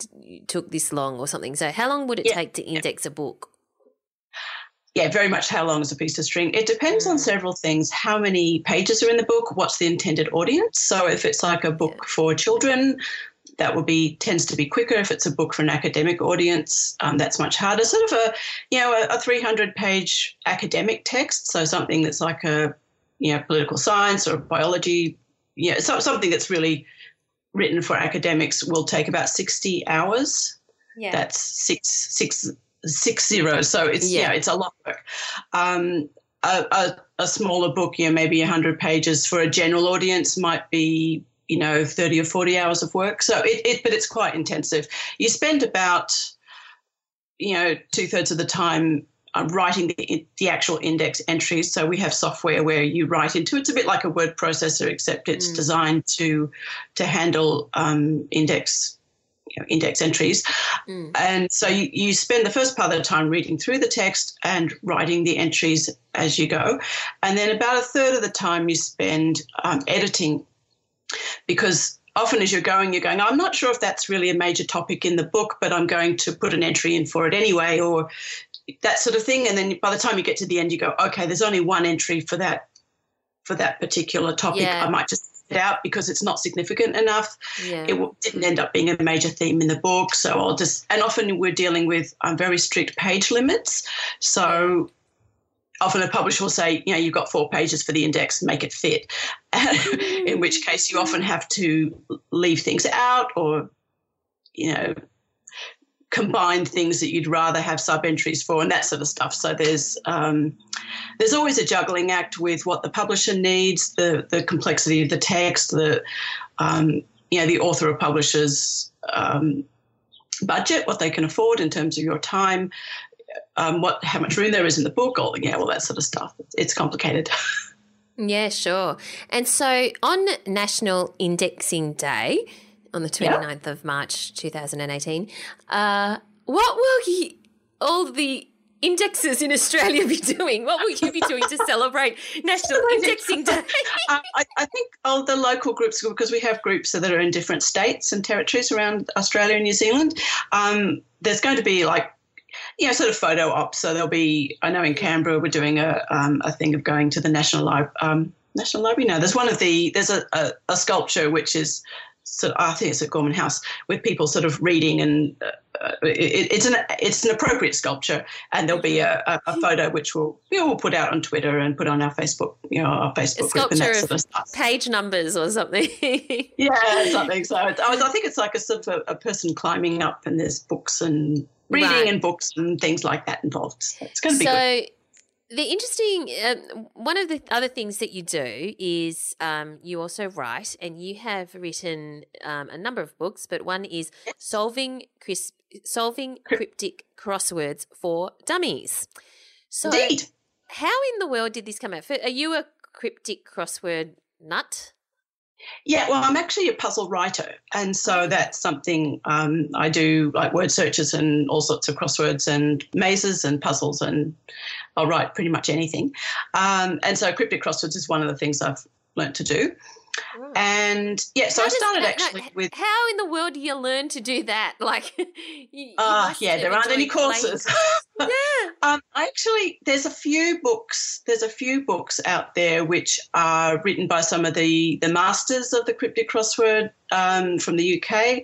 took this long or something. So, how long would it yeah. take to index a book? Yeah, very much how long is a piece of string. It depends on mm. several things. How many pages are in the book? What's the intended audience? So, if it's like a book for children, that will be tends to be quicker if it's a book for an academic audience. Um, that's much harder. Sort of a you know a, a 300 page academic text, so something that's like a you know political science or biology, yeah, so, something that's really written for academics will take about 60 hours. Yeah. That's six six six zero. So it's yeah, yeah it's a lot of work. Um, a, a, a, smaller book, you know, maybe 100 pages for a general audience might be you know 30 or 40 hours of work so it, it but it's quite intensive you spend about you know two-thirds of the time uh, writing the, the actual index entries so we have software where you write into it's a bit like a word processor except it's mm. designed to to handle um, index you know, index entries. Mm. And so you, you spend the first part of the time reading through the text and writing the entries as you go. And then about a third of the time you spend um, editing because often as you're going, you're going, I'm not sure if that's really a major topic in the book, but I'm going to put an entry in for it anyway, or that sort of thing. And then by the time you get to the end, you go, okay, there's only one entry for that for that particular topic. Yeah. I might just it out because it's not significant enough. Yeah. It didn't end up being a major theme in the book, so I'll just. And often we're dealing with um, very strict page limits, so often a publisher will say, you know, you've got four pages for the index, make it fit. [LAUGHS] in which case you often have to leave things out or, you know, combine things that you'd rather have sub entries for and that sort of stuff. So there's um, there's always a juggling act with what the publisher needs, the the complexity of the text, the um, you know the author or publisher's um, budget, what they can afford in terms of your time, um, what how much room there is in the book, all yeah, all that sort of stuff. It's complicated. [LAUGHS] yeah, sure. And so on National Indexing Day, on the 29th of March 2018, uh, what will you, all the indexes in Australia be doing? What will you be doing to celebrate [LAUGHS] National Indexing Day? [LAUGHS] uh, I, I, think all the local groups, because we have groups that are in different states and territories around Australia and New Zealand, um, there's going to be like you know, sort of photo ops. So there'll be, I know in Canberra we're doing a, um, a thing of going to the National Library. Um, National Library? No, there's one of the, there's a, a, a sculpture which is sort of, I think it's at Gorman House with people sort of reading and uh, it, it's an it's an appropriate sculpture and there'll be a, a, a photo which we'll you know, we'll put out on Twitter and put on our Facebook you know our Facebook group and that sort of stuff. Page numbers or something. [LAUGHS] yeah, something. So I, I think it's like a sort of a, a person climbing up and there's books and reading right. and books and things like that involved. So it's going to be so, good. The interesting um, one of the other things that you do is um, you also write, and you have written um, a number of books, but one is solving crisp, solving cryptic crosswords for dummies. So, Indeed. how in the world did this come out? Are you a cryptic crossword nut? Yeah, well, I'm actually a puzzle writer, and so that's something um, I do, like word searches and all sorts of crosswords and mazes and puzzles, and I'll write pretty much anything. Um, and so cryptic crosswords is one of the things I've learnt to do. Oh. And yeah, so how I started does, actually no, with. How in the world do you learn to do that? [LAUGHS] Like, ah, uh, yeah, there aren't any courses. [LAUGHS] Yeah. Um, actually, there's a few books. There's a few books out there which are written by some of the the masters of the cryptic crossword um, from the UK,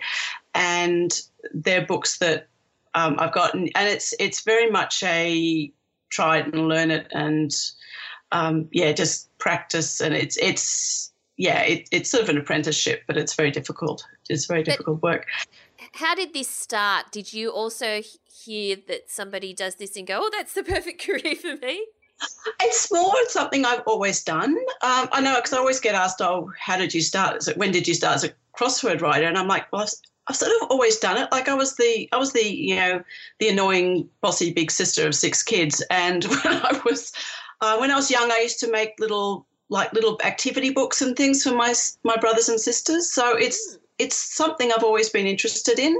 and they're books that um, I've gotten, and it's it's very much a try it and learn it, and um, yeah, just practice, and it's it's yeah, it, it's sort of an apprenticeship, but it's very difficult. It's very difficult but work. How did this start? Did you also hear that somebody does this and go, "Oh, that's the perfect [LAUGHS] career for me"? It's more something I've always done. Um, I know because I always get asked, "Oh, how did you start? Is it, when did you start as a crossword writer?" And I'm like, "Well, I've, I've sort of always done it. Like I was the I was the you know the annoying bossy big sister of six kids, and [LAUGHS] when I was uh, when I was young, I used to make little like little activity books and things for my my brothers and sisters. So it's it's something I've always been interested in.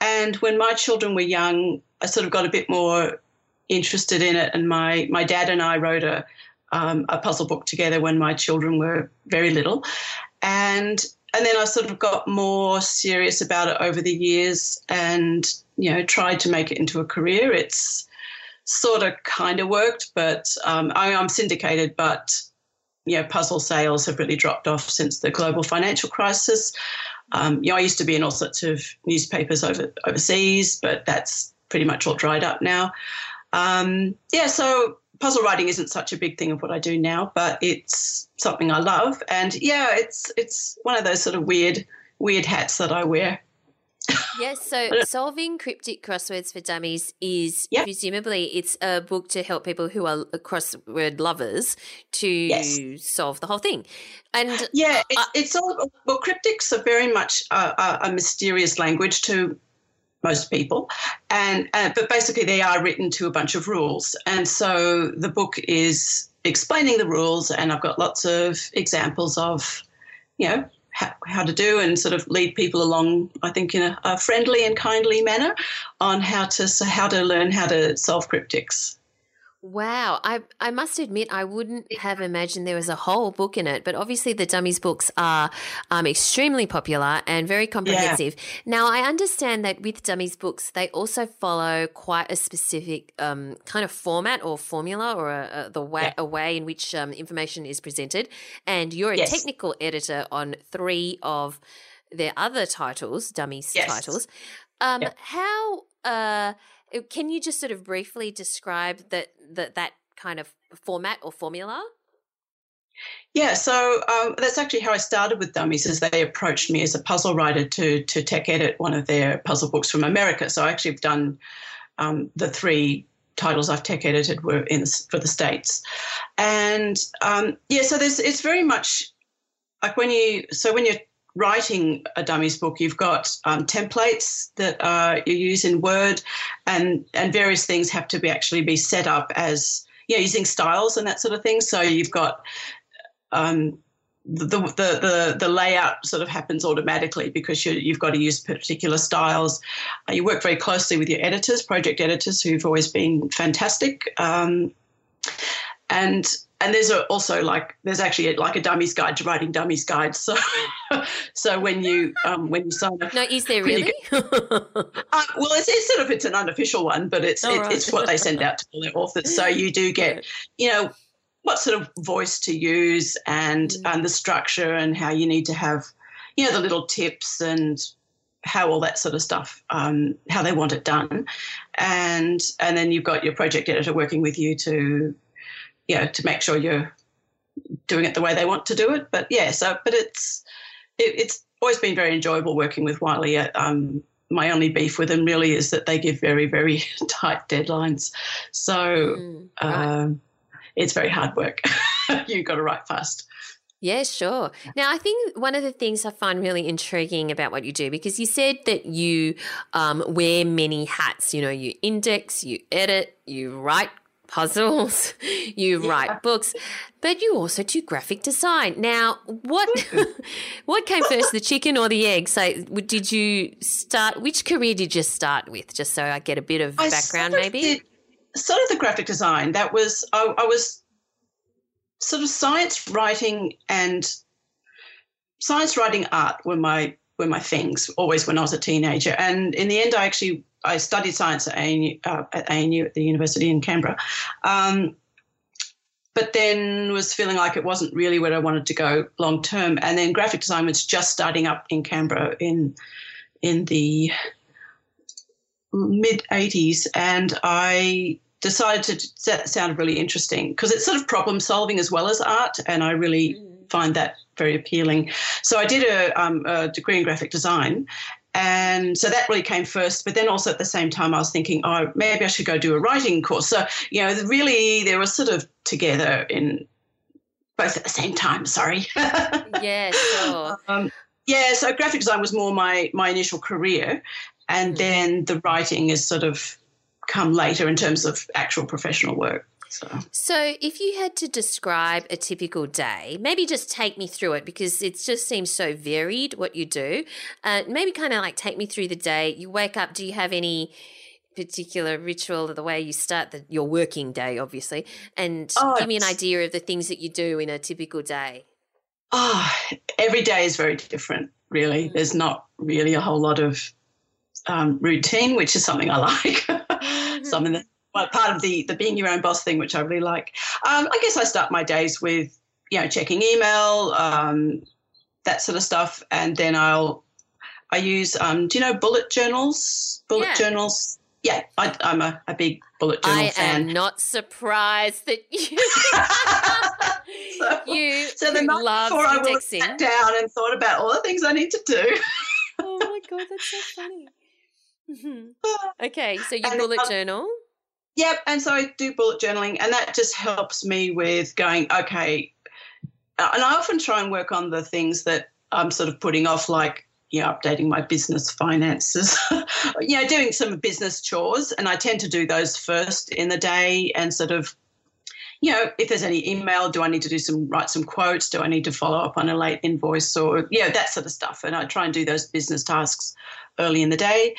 And when my children were young, I sort of got a bit more interested in it. And my my dad and I wrote a um, a puzzle book together when my children were very little, and and then I sort of got more serious about it over the years and, you know, tried to make it into a career. It's sort of kind of worked, but um, I, am syndicated, but, you know, puzzle sales have really dropped off since the global financial crisis. Um, you know, I used to be in all sorts of newspapers over, overseas, but that's pretty much all dried up now. Um, yeah, so puzzle writing isn't such a big thing of what I do now, but it's something I love. And yeah, it's it's one of those sort of weird weird hats that I wear. Yes, so [LAUGHS] solving cryptic crosswords for dummies is yep. presumably it's a book to help people who are crossword lovers to yes. solve the whole thing. And yeah, it's, uh, it's all well. Cryptics are very much a, a mysterious language to most people and uh, but basically they are written to a bunch of rules and so the book is explaining the rules and i've got lots of examples of you know how, to do and sort of lead people along i think in a, a friendly and kindly manner on how to so how to learn how to solve cryptics Wow. I, I must admit, I wouldn't have imagined there was a whole book in it, but obviously the Dummies books are um, extremely popular and very comprehensive. Yeah. Now, I understand that with Dummies books, they also follow quite a specific um, kind of format or formula or a, a the way, yeah. a way in which um, information is presented. And you're a yes. technical editor on three of their other titles, Dummies yes. titles. Um, yeah. How. Uh, uh, can you just sort of briefly describe that that that kind of format or formula? Yeah, so um, that's actually how I started with Dummies. Is they approached me as a puzzle writer to to tech edit one of their puzzle books from America. So I actually have done um, the three titles I've tech edited were in for the states, and um, yeah, so there's it's very much like when you so when you're writing a dummies book, you've got um, templates that uh, you use in Word, and and various things have to be actually be set up as yeah using styles and that sort of thing. So you've got um, the, the, the, the layout sort of happens automatically because you, have got to use particular styles. Uh, you work very closely with your editors, project editors, who've always been fantastic. Um, and and there's a, also like there's actually a, like a dummies guide to writing dummies guide. So [LAUGHS] so when you um, when you sign up, no, is there really? Uh, well, it's, it's, sort of it's an unofficial one, but it's it, right. it's what they send out to all their authors. So you do get you know what sort of voice to use and mm. and the structure and how you need to have you know the little tips and how all that sort of stuff, um, how they want it done, and and then you've got your project editor working with you to you know, to make sure you're doing it the way they want to do it. But yeah, so but it's it, it's always been very enjoyable working with Wiley. Uh, um, my only beef with them really is that they give very very [LAUGHS] tight deadlines, so mm, right. um, it's very hard work. [LAUGHS] You've got to write fast. Yeah, sure. Now, I think one of the things I find really intriguing about what you do, because you said that you um, wear many hats. You know, you index, you edit, you write puzzles, [LAUGHS] you yeah. write books, but you also do graphic design. Now, what hmm. [LAUGHS] what came first, the chicken or the egg? So, did you start? Which career did you start with? Just so I get a bit of I background, maybe. Did, sort of the graphic design. That was I, I was sort of science writing and science writing art were my were my things always when I was a teenager. And in the end, I actually I studied science at ANU, uh, at ANU at the University in Canberra. Um, but then was feeling like it wasn't really where I wanted to go long term. And then graphic design was just starting up in Canberra in in the mid 80s, and I decided to that sounded really interesting because it's sort of problem solving as well as art, and I really mm. find that very appealing. So I did a, um, a degree in graphic design, and so that really came first. But then also at the same time, I was thinking, oh, maybe I should go do a writing course. So, you know, really they were sort of together in both at the same time. Sorry. [LAUGHS] yeah, sure. Um, yeah, so graphic design was more my my initial career, and mm. then the writing has sort of come later in terms of actual professional work. So. so, if you had to describe a typical day, maybe just take me through it because it just seems so varied what you do. Uh, maybe kind of like take me through the day. You wake up, do you have any particular ritual, of the way you start the, your working day, obviously? And oh, give me an idea of the things that you do in a typical day. Oh, every day is very different, really. Mm. There's not really a whole lot of um, routine, which is something I [LAUGHS] like. Mm-hmm. something that well, part of the the being your own boss thing, which I really like. Um, I guess I start my days with you know checking email, um, that sort of stuff, and then I'll I use um, do you know bullet journals? Bullet yeah. journals. Yeah, I, am a, a, big bullet journal I fan. I am not surprised that you [LAUGHS] [LAUGHS] so, you so the night love before indexing. I sat down and thought about all the things I need to do. oh my god, that's so [LAUGHS] funny. okay, so you and bullet journal. Yep. And so I do bullet journaling, and that just helps me with going, okay. Uh, and I often try and work on the things that I'm sort of putting off, like, you know, updating my business finances, [LAUGHS] you know, doing some business chores. And I tend to do those first in the day and sort of, you know, if there's any email, do I need to do some, write some quotes? Do I need to follow up on a late invoice or, you know, that sort of stuff. And I try and do those business tasks early in the day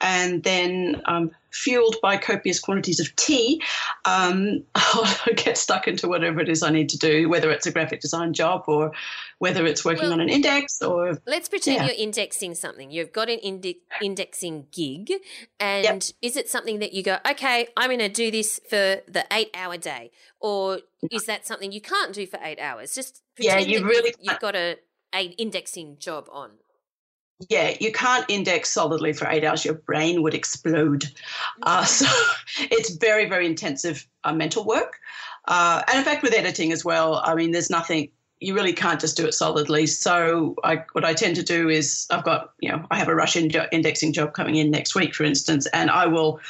and then um, fueled by copious quantities of tea, um, [LAUGHS] I'll get stuck into whatever it is I need to do, whether it's a graphic design job or whether it's working well, on an index or. Let's pretend yeah. you're indexing something. You've got an inde- indexing gig, and yep. is it something that you go, okay, I'm going to do this for the eight hour day? Or is that something you can't do for eight hours? Just pretend yeah, you really you've, you've got a, a indexing job on yeah, you can't index solidly for eight hours. Your brain would explode. Uh, so [LAUGHS] it's very, very intensive uh, mental work. Uh, and in fact, with editing as well, I mean, there's nothing, you really can't just do it solidly. So I, what I tend to do is I've got, you know, I have a rush indexing job coming in next week, for instance, and I will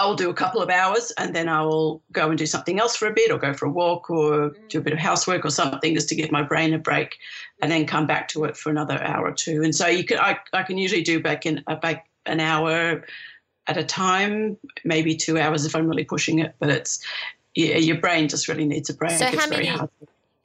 I'll do a couple of hours and then I will go and do something else for a bit or go for a walk or do a bit of housework or something just to give my brain a break and then come back to it for another hour or two. And so you can I, I can usually do back in uh, back an hour at a time, maybe two hours if I'm really pushing it. But it's yeah, your brain just really needs a break. So it's how many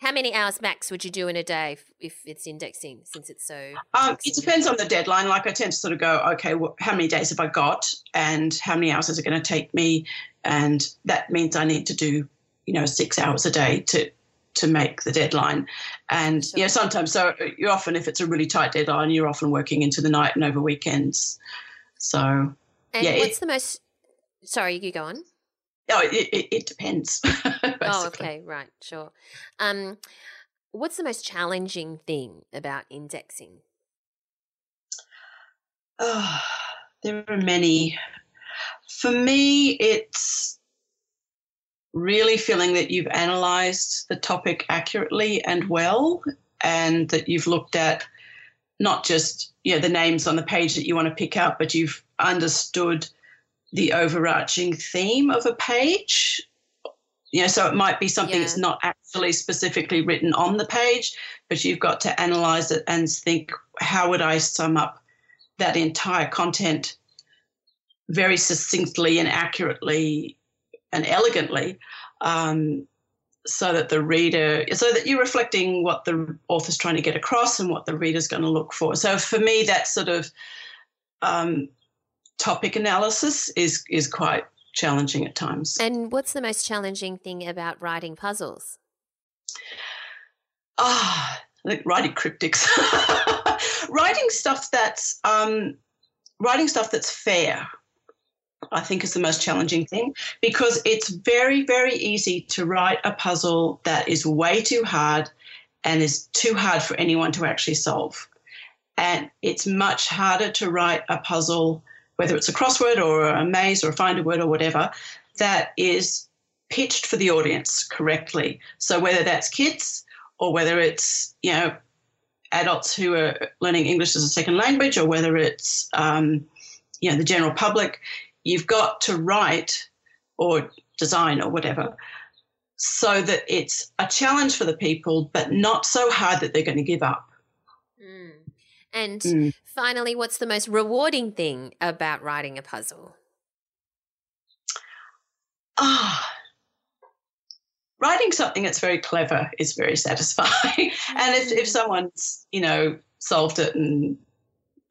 how many hours max would you do in a day if, if it's indexing since it's so? Um, it depends on the deadline. Like I tend to sort of go, okay, well, how many days have I got, and how many hours is it going to take me, and that means I need to do, you know, six hours a day to to make the deadline. And sure. yeah, sometimes so you're often if it's a really tight deadline, you're often working into the night and over weekends. So and yeah, what's it, the most? Sorry, you go on. Oh, it, it, it depends. [LAUGHS] oh, okay, right, sure. Um, what's the most challenging thing about indexing? Oh, there are many. For me, it's really feeling that you've analysed the topic accurately and well, and that you've looked at not just you know, the names on the page that you want to pick up, but you've understood the overarching theme of a page. You know, so it might be something yeah. that's not actually specifically written on the page, but you've got to analyze it and think, how would I sum up that entire content very succinctly and accurately and elegantly um, so that the reader so that you're reflecting what the author's trying to get across and what the reader's going to look for so for me that sort of um, topic analysis is is quite challenging at times. And what's the most challenging thing about writing puzzles? Ah, oh, writing cryptics, [LAUGHS] writing stuff that's um, writing stuff that's fair. I think is the most challenging thing because it's very, very easy to write a puzzle that is way too hard and is too hard for anyone to actually solve. And it's much harder to write a puzzle, whether it's a crossword or a maze or a find a word or whatever, that is pitched for the audience correctly. So whether that's kids or whether it's, you know, adults who are learning English as a second language or whether it's, um, you know, the general public, you've got to write or design or whatever so that it's a challenge for the people, but not so hard that they're going to give up. Mm. And mm. Finally, what's the most rewarding thing about writing a puzzle? Ah, writing something that's very clever is very [LAUGHS] satisfying. and if, if mm. someone's, you know, solved it and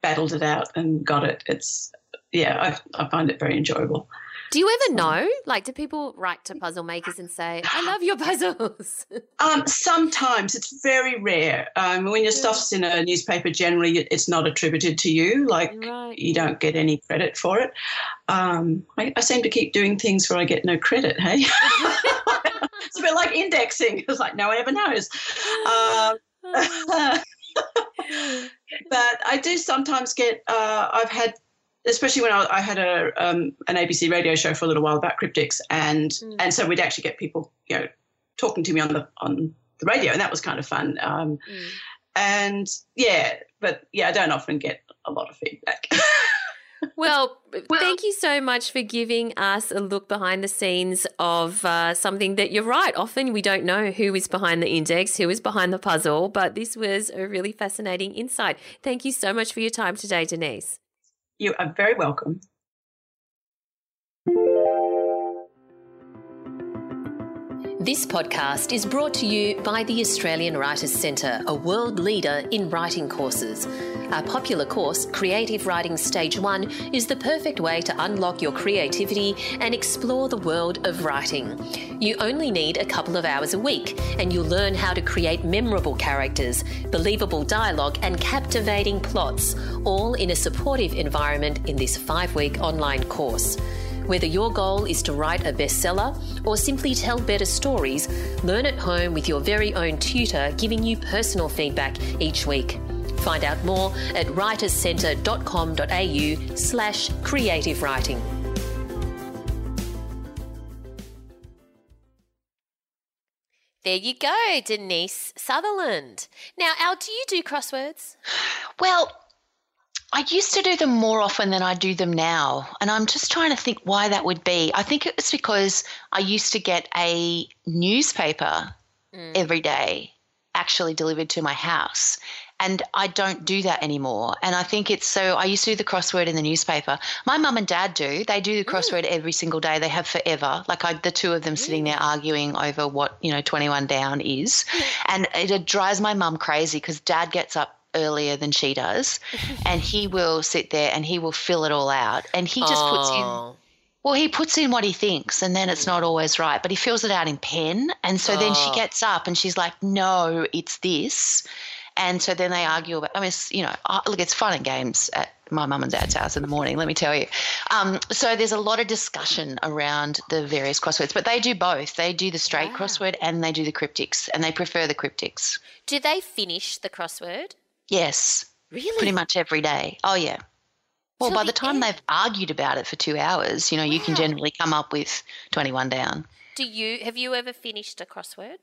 battled it out and got it, it's, yeah, I, I find it very enjoyable. Do you ever know? Like, do people write to puzzle makers and say, "I love your puzzles"? [LAUGHS] um, sometimes it's very rare. Um, when your yeah. stuff's in a newspaper, generally it's not attributed to you. Like, right. you don't get any credit for it. Um, I, I, seem to keep doing things where I get no credit. Hey, [LAUGHS] it's a bit like indexing. It's like no one ever knows. Um, [LAUGHS] but I do sometimes get. Uh, I've had especially when I, I had a um, an ABC radio show for a little while about cryptics, and mm. and so we'd actually get people, you know, talking to me on the on the radio, and that was kind of fun. Um, mm. And yeah, but yeah, I don't often get a lot of feedback. [LAUGHS] well, well, thank you so much for giving us a look behind the scenes of uh, something that you're right. Often we don't know who is behind the index, who is behind the puzzle, but this was a really fascinating insight. Thank you so much for your time today, Denise. You are very welcome. This podcast is brought to you by the Australian Writers Centre, a world leader in writing courses. Our popular course, Creative Writing Stage 1, is the perfect way to unlock your creativity and explore the world of writing. You only need a couple of hours a week, and you'll learn how to create memorable characters, believable dialogue, and captivating plots, all in a supportive environment in this five week online course. Whether your goal is to write a bestseller or simply tell better stories, learn at home with your very own tutor giving you personal feedback each week. Find out more at writerscentre.com.au slash creative writing. There you go, Denise Sutherland. Now, Al, do you do crosswords? Well, I used to do them more often than I do them now. And I'm just trying to think why that would be. I think it was because I used to get a newspaper mm. every day actually delivered to my house and I don't do that anymore. And I think it's so. I used to do the crossword in the newspaper. My mum and dad do. They do the mm. crossword mm. every single day. They have forever. Like I, the two of them mm. sitting there arguing over what you know twenty one down is, and it drives my mum crazy because dad gets up earlier than she does [LAUGHS] and he will sit there and he will fill it all out and he just oh. puts in well, he puts in what he thinks, and then it's not always right, but he fills it out in pen. And so oh. then she gets up and she's like, no, it's this. And so then they argue about, I mean, you know, look, it's fun and games at my mum and dad's house in the morning, let me tell you. Um, so there's a lot of discussion around the various crosswords, but they do both. They do the straight wow. crossword and they do the cryptics, and they prefer the cryptics. Do they finish the crossword? Yes. Really? Pretty much every day. Oh, yeah. Well, Till by the, the time end. they've argued about it for two hours, you know, wow. you can generally come up with 21 down. Do you, have you ever finished a crossword?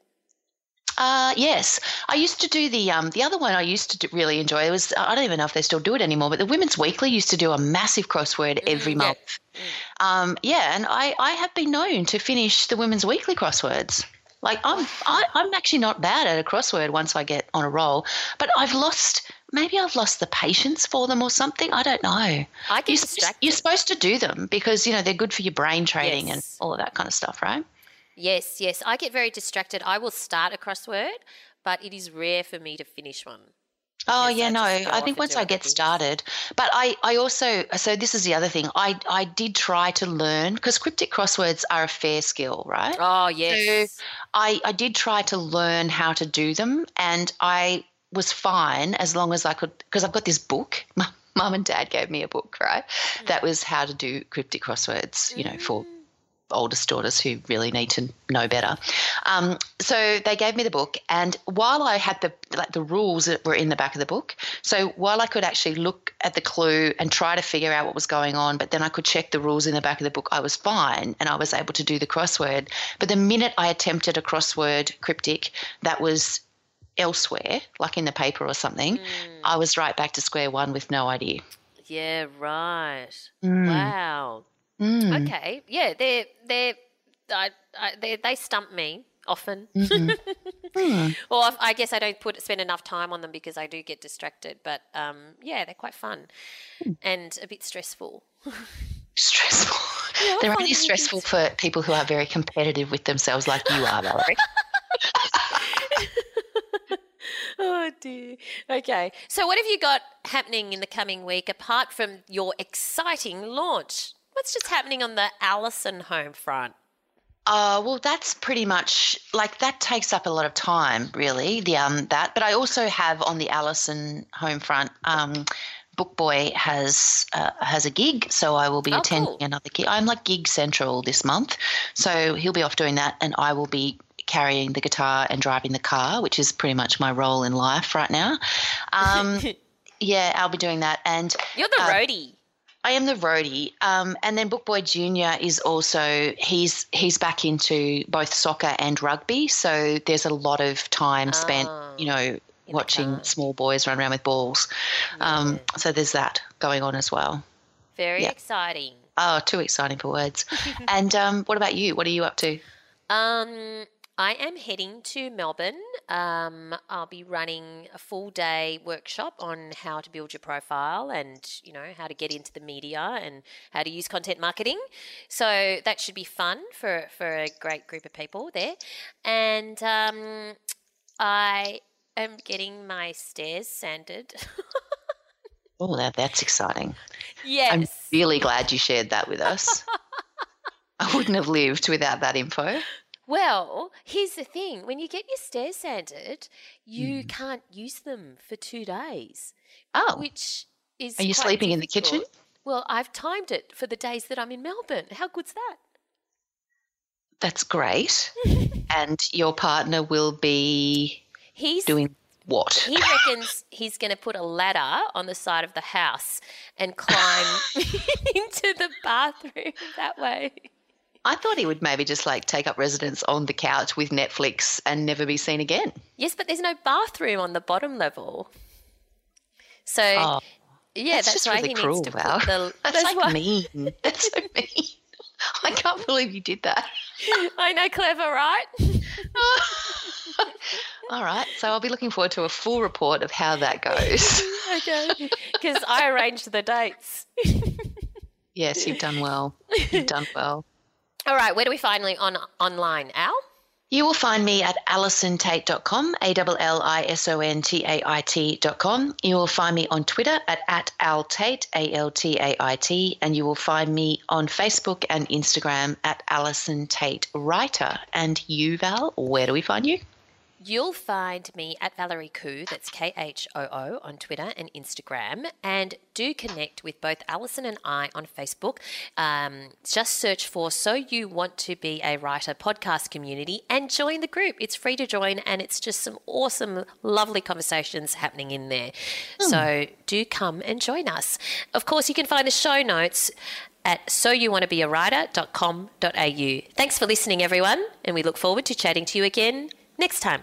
Uh, yes, I used to do the um, the other one. I used to really enjoy. It was I don't even know if they still do it anymore. But the Women's Weekly used to do a massive crossword mm, every month. Yeah. Um, yeah, and I I have been known to finish the Women's Weekly crosswords. Like I'm I, am i am actually not bad at a crossword once I get on a roll, but I've lost maybe I've lost the patience for them or something. I don't know. I get you're. You're supposed to do them because you know they're good for your brain training yes. and all of that kind of stuff, right? Yes, yes. I get very distracted. I will start a crossword, but it is rare for me to finish one. Oh yeah, I no. I think once I get things. started, but I, I also so this is the other thing. I I did try to learn because cryptic crosswords are a fair skill, right? Oh yes. So I I did try to learn how to do them, and I was fine as long as I could because I've got this book. [LAUGHS] mum and dad gave me a book, right? Mm. That was how to do cryptic crosswords, you know, for mm. Oldest daughters who really need to know better. Um, so they gave me the book, and while I had the like the rules that were in the back of the book, so while I could actually look at the clue and try to figure out what was going on, but then I could check the rules in the back of the book, I was fine, and I was able to do the crossword. But the minute I attempted a crossword cryptic that was elsewhere, like in the paper or something, I was right back to square one with no idea. Yeah, right. Mm. Wow. Mm. Okay. Yeah, they're they're I, I, they they stump me often. [LAUGHS] Mm. Well, I, I guess I don't put spend enough time on them because I do get distracted. But um, yeah, they're quite fun Hmm. and a bit stressful. Stressful. [LAUGHS] Yeah, They're find only it stressful for people who are very competitive with themselves, like you are, Valerie. [LAUGHS] oh dear. Okay. So, what have you got happening in the coming week apart from your exciting launch? What's just happening on the Allison home front? Uh, well, that's pretty much like that takes up a lot of time, really. The um that, but I also have on the Allison home front. Um, Book Boy has uh, has a gig, so I will be Oh, attending cool. another gig. I'm like gig central this month, so he'll be off doing that, and I will be carrying the guitar and driving the car, which is pretty much my role in life right now. Um, [LAUGHS] yeah, I'll be doing that, and You're the uh, roadie. I am the roadie, um, and then Bookboy Junior is also he's he's back into both soccer and rugby. So there's a lot of time spent, Oh, you know, watching small boys run around with balls. Um, so there's that going on as well. Very yeah. exciting. Oh, too exciting for words. [LAUGHS] and um, what about you? What are you up to? Um, I am heading to Melbourne. Um, I'll be running a full day workshop on how to build your profile and you know how to get into the media and how to use content marketing. So that should be fun for for a great group of people there. And um, I am getting my stairs sanded. [LAUGHS] Oh, that, that's exciting. yes. I'm really glad you shared that with us. [LAUGHS] I wouldn't have lived without that info. Well, here's the thing: when you get your stairs sanded, you mm. can't use them for two days. Oh, which is Are you sleeping in the kitchen? Well, I've timed it for the days that I'm in Melbourne. How good's that? that's great. [LAUGHS] and your partner will be He's doing what? he reckons he's going to put a ladder on the side of the house and climb [LAUGHS] [LAUGHS] into the bathroom that way. I thought he would maybe just like take up residence on the couch with Netflix and never be seen again. Yes, but there's no bathroom on the bottom level. So Oh, yeah, that's, that's, just why really he cruel, needs to Val. put the. [LAUGHS] That's, like why- mean. That's so mean. I can't believe you did that. [LAUGHS] I know, clever, right? [LAUGHS] All right, so I'll be looking forward to a full report of how that goes. okay, because I arranged the dates. yes, you've done well. You've done well. All right, where do we find on online, Al? You will find me at allisontait.com, A L L I S O N T A I T.com. You will find me on Twitter at, at Al Tait, A L T A I T, and you will find me on Facebook and Instagram at Allison Tait Writer. And you, Val, where do we find you? You'll find me at Valerie Khoo, that's K H O O, on Twitter and Instagram. And do connect with both Allison and I on Facebook. Um, just search for So You Want to Be a Writer podcast community and join the group. It's free to join and it's just some awesome, lovely conversations happening in there. So do come and join us. Of course, you can find the show notes at soyouwantobeawriter.com.au. Thanks for listening, everyone, and we look forward to chatting to you again next time.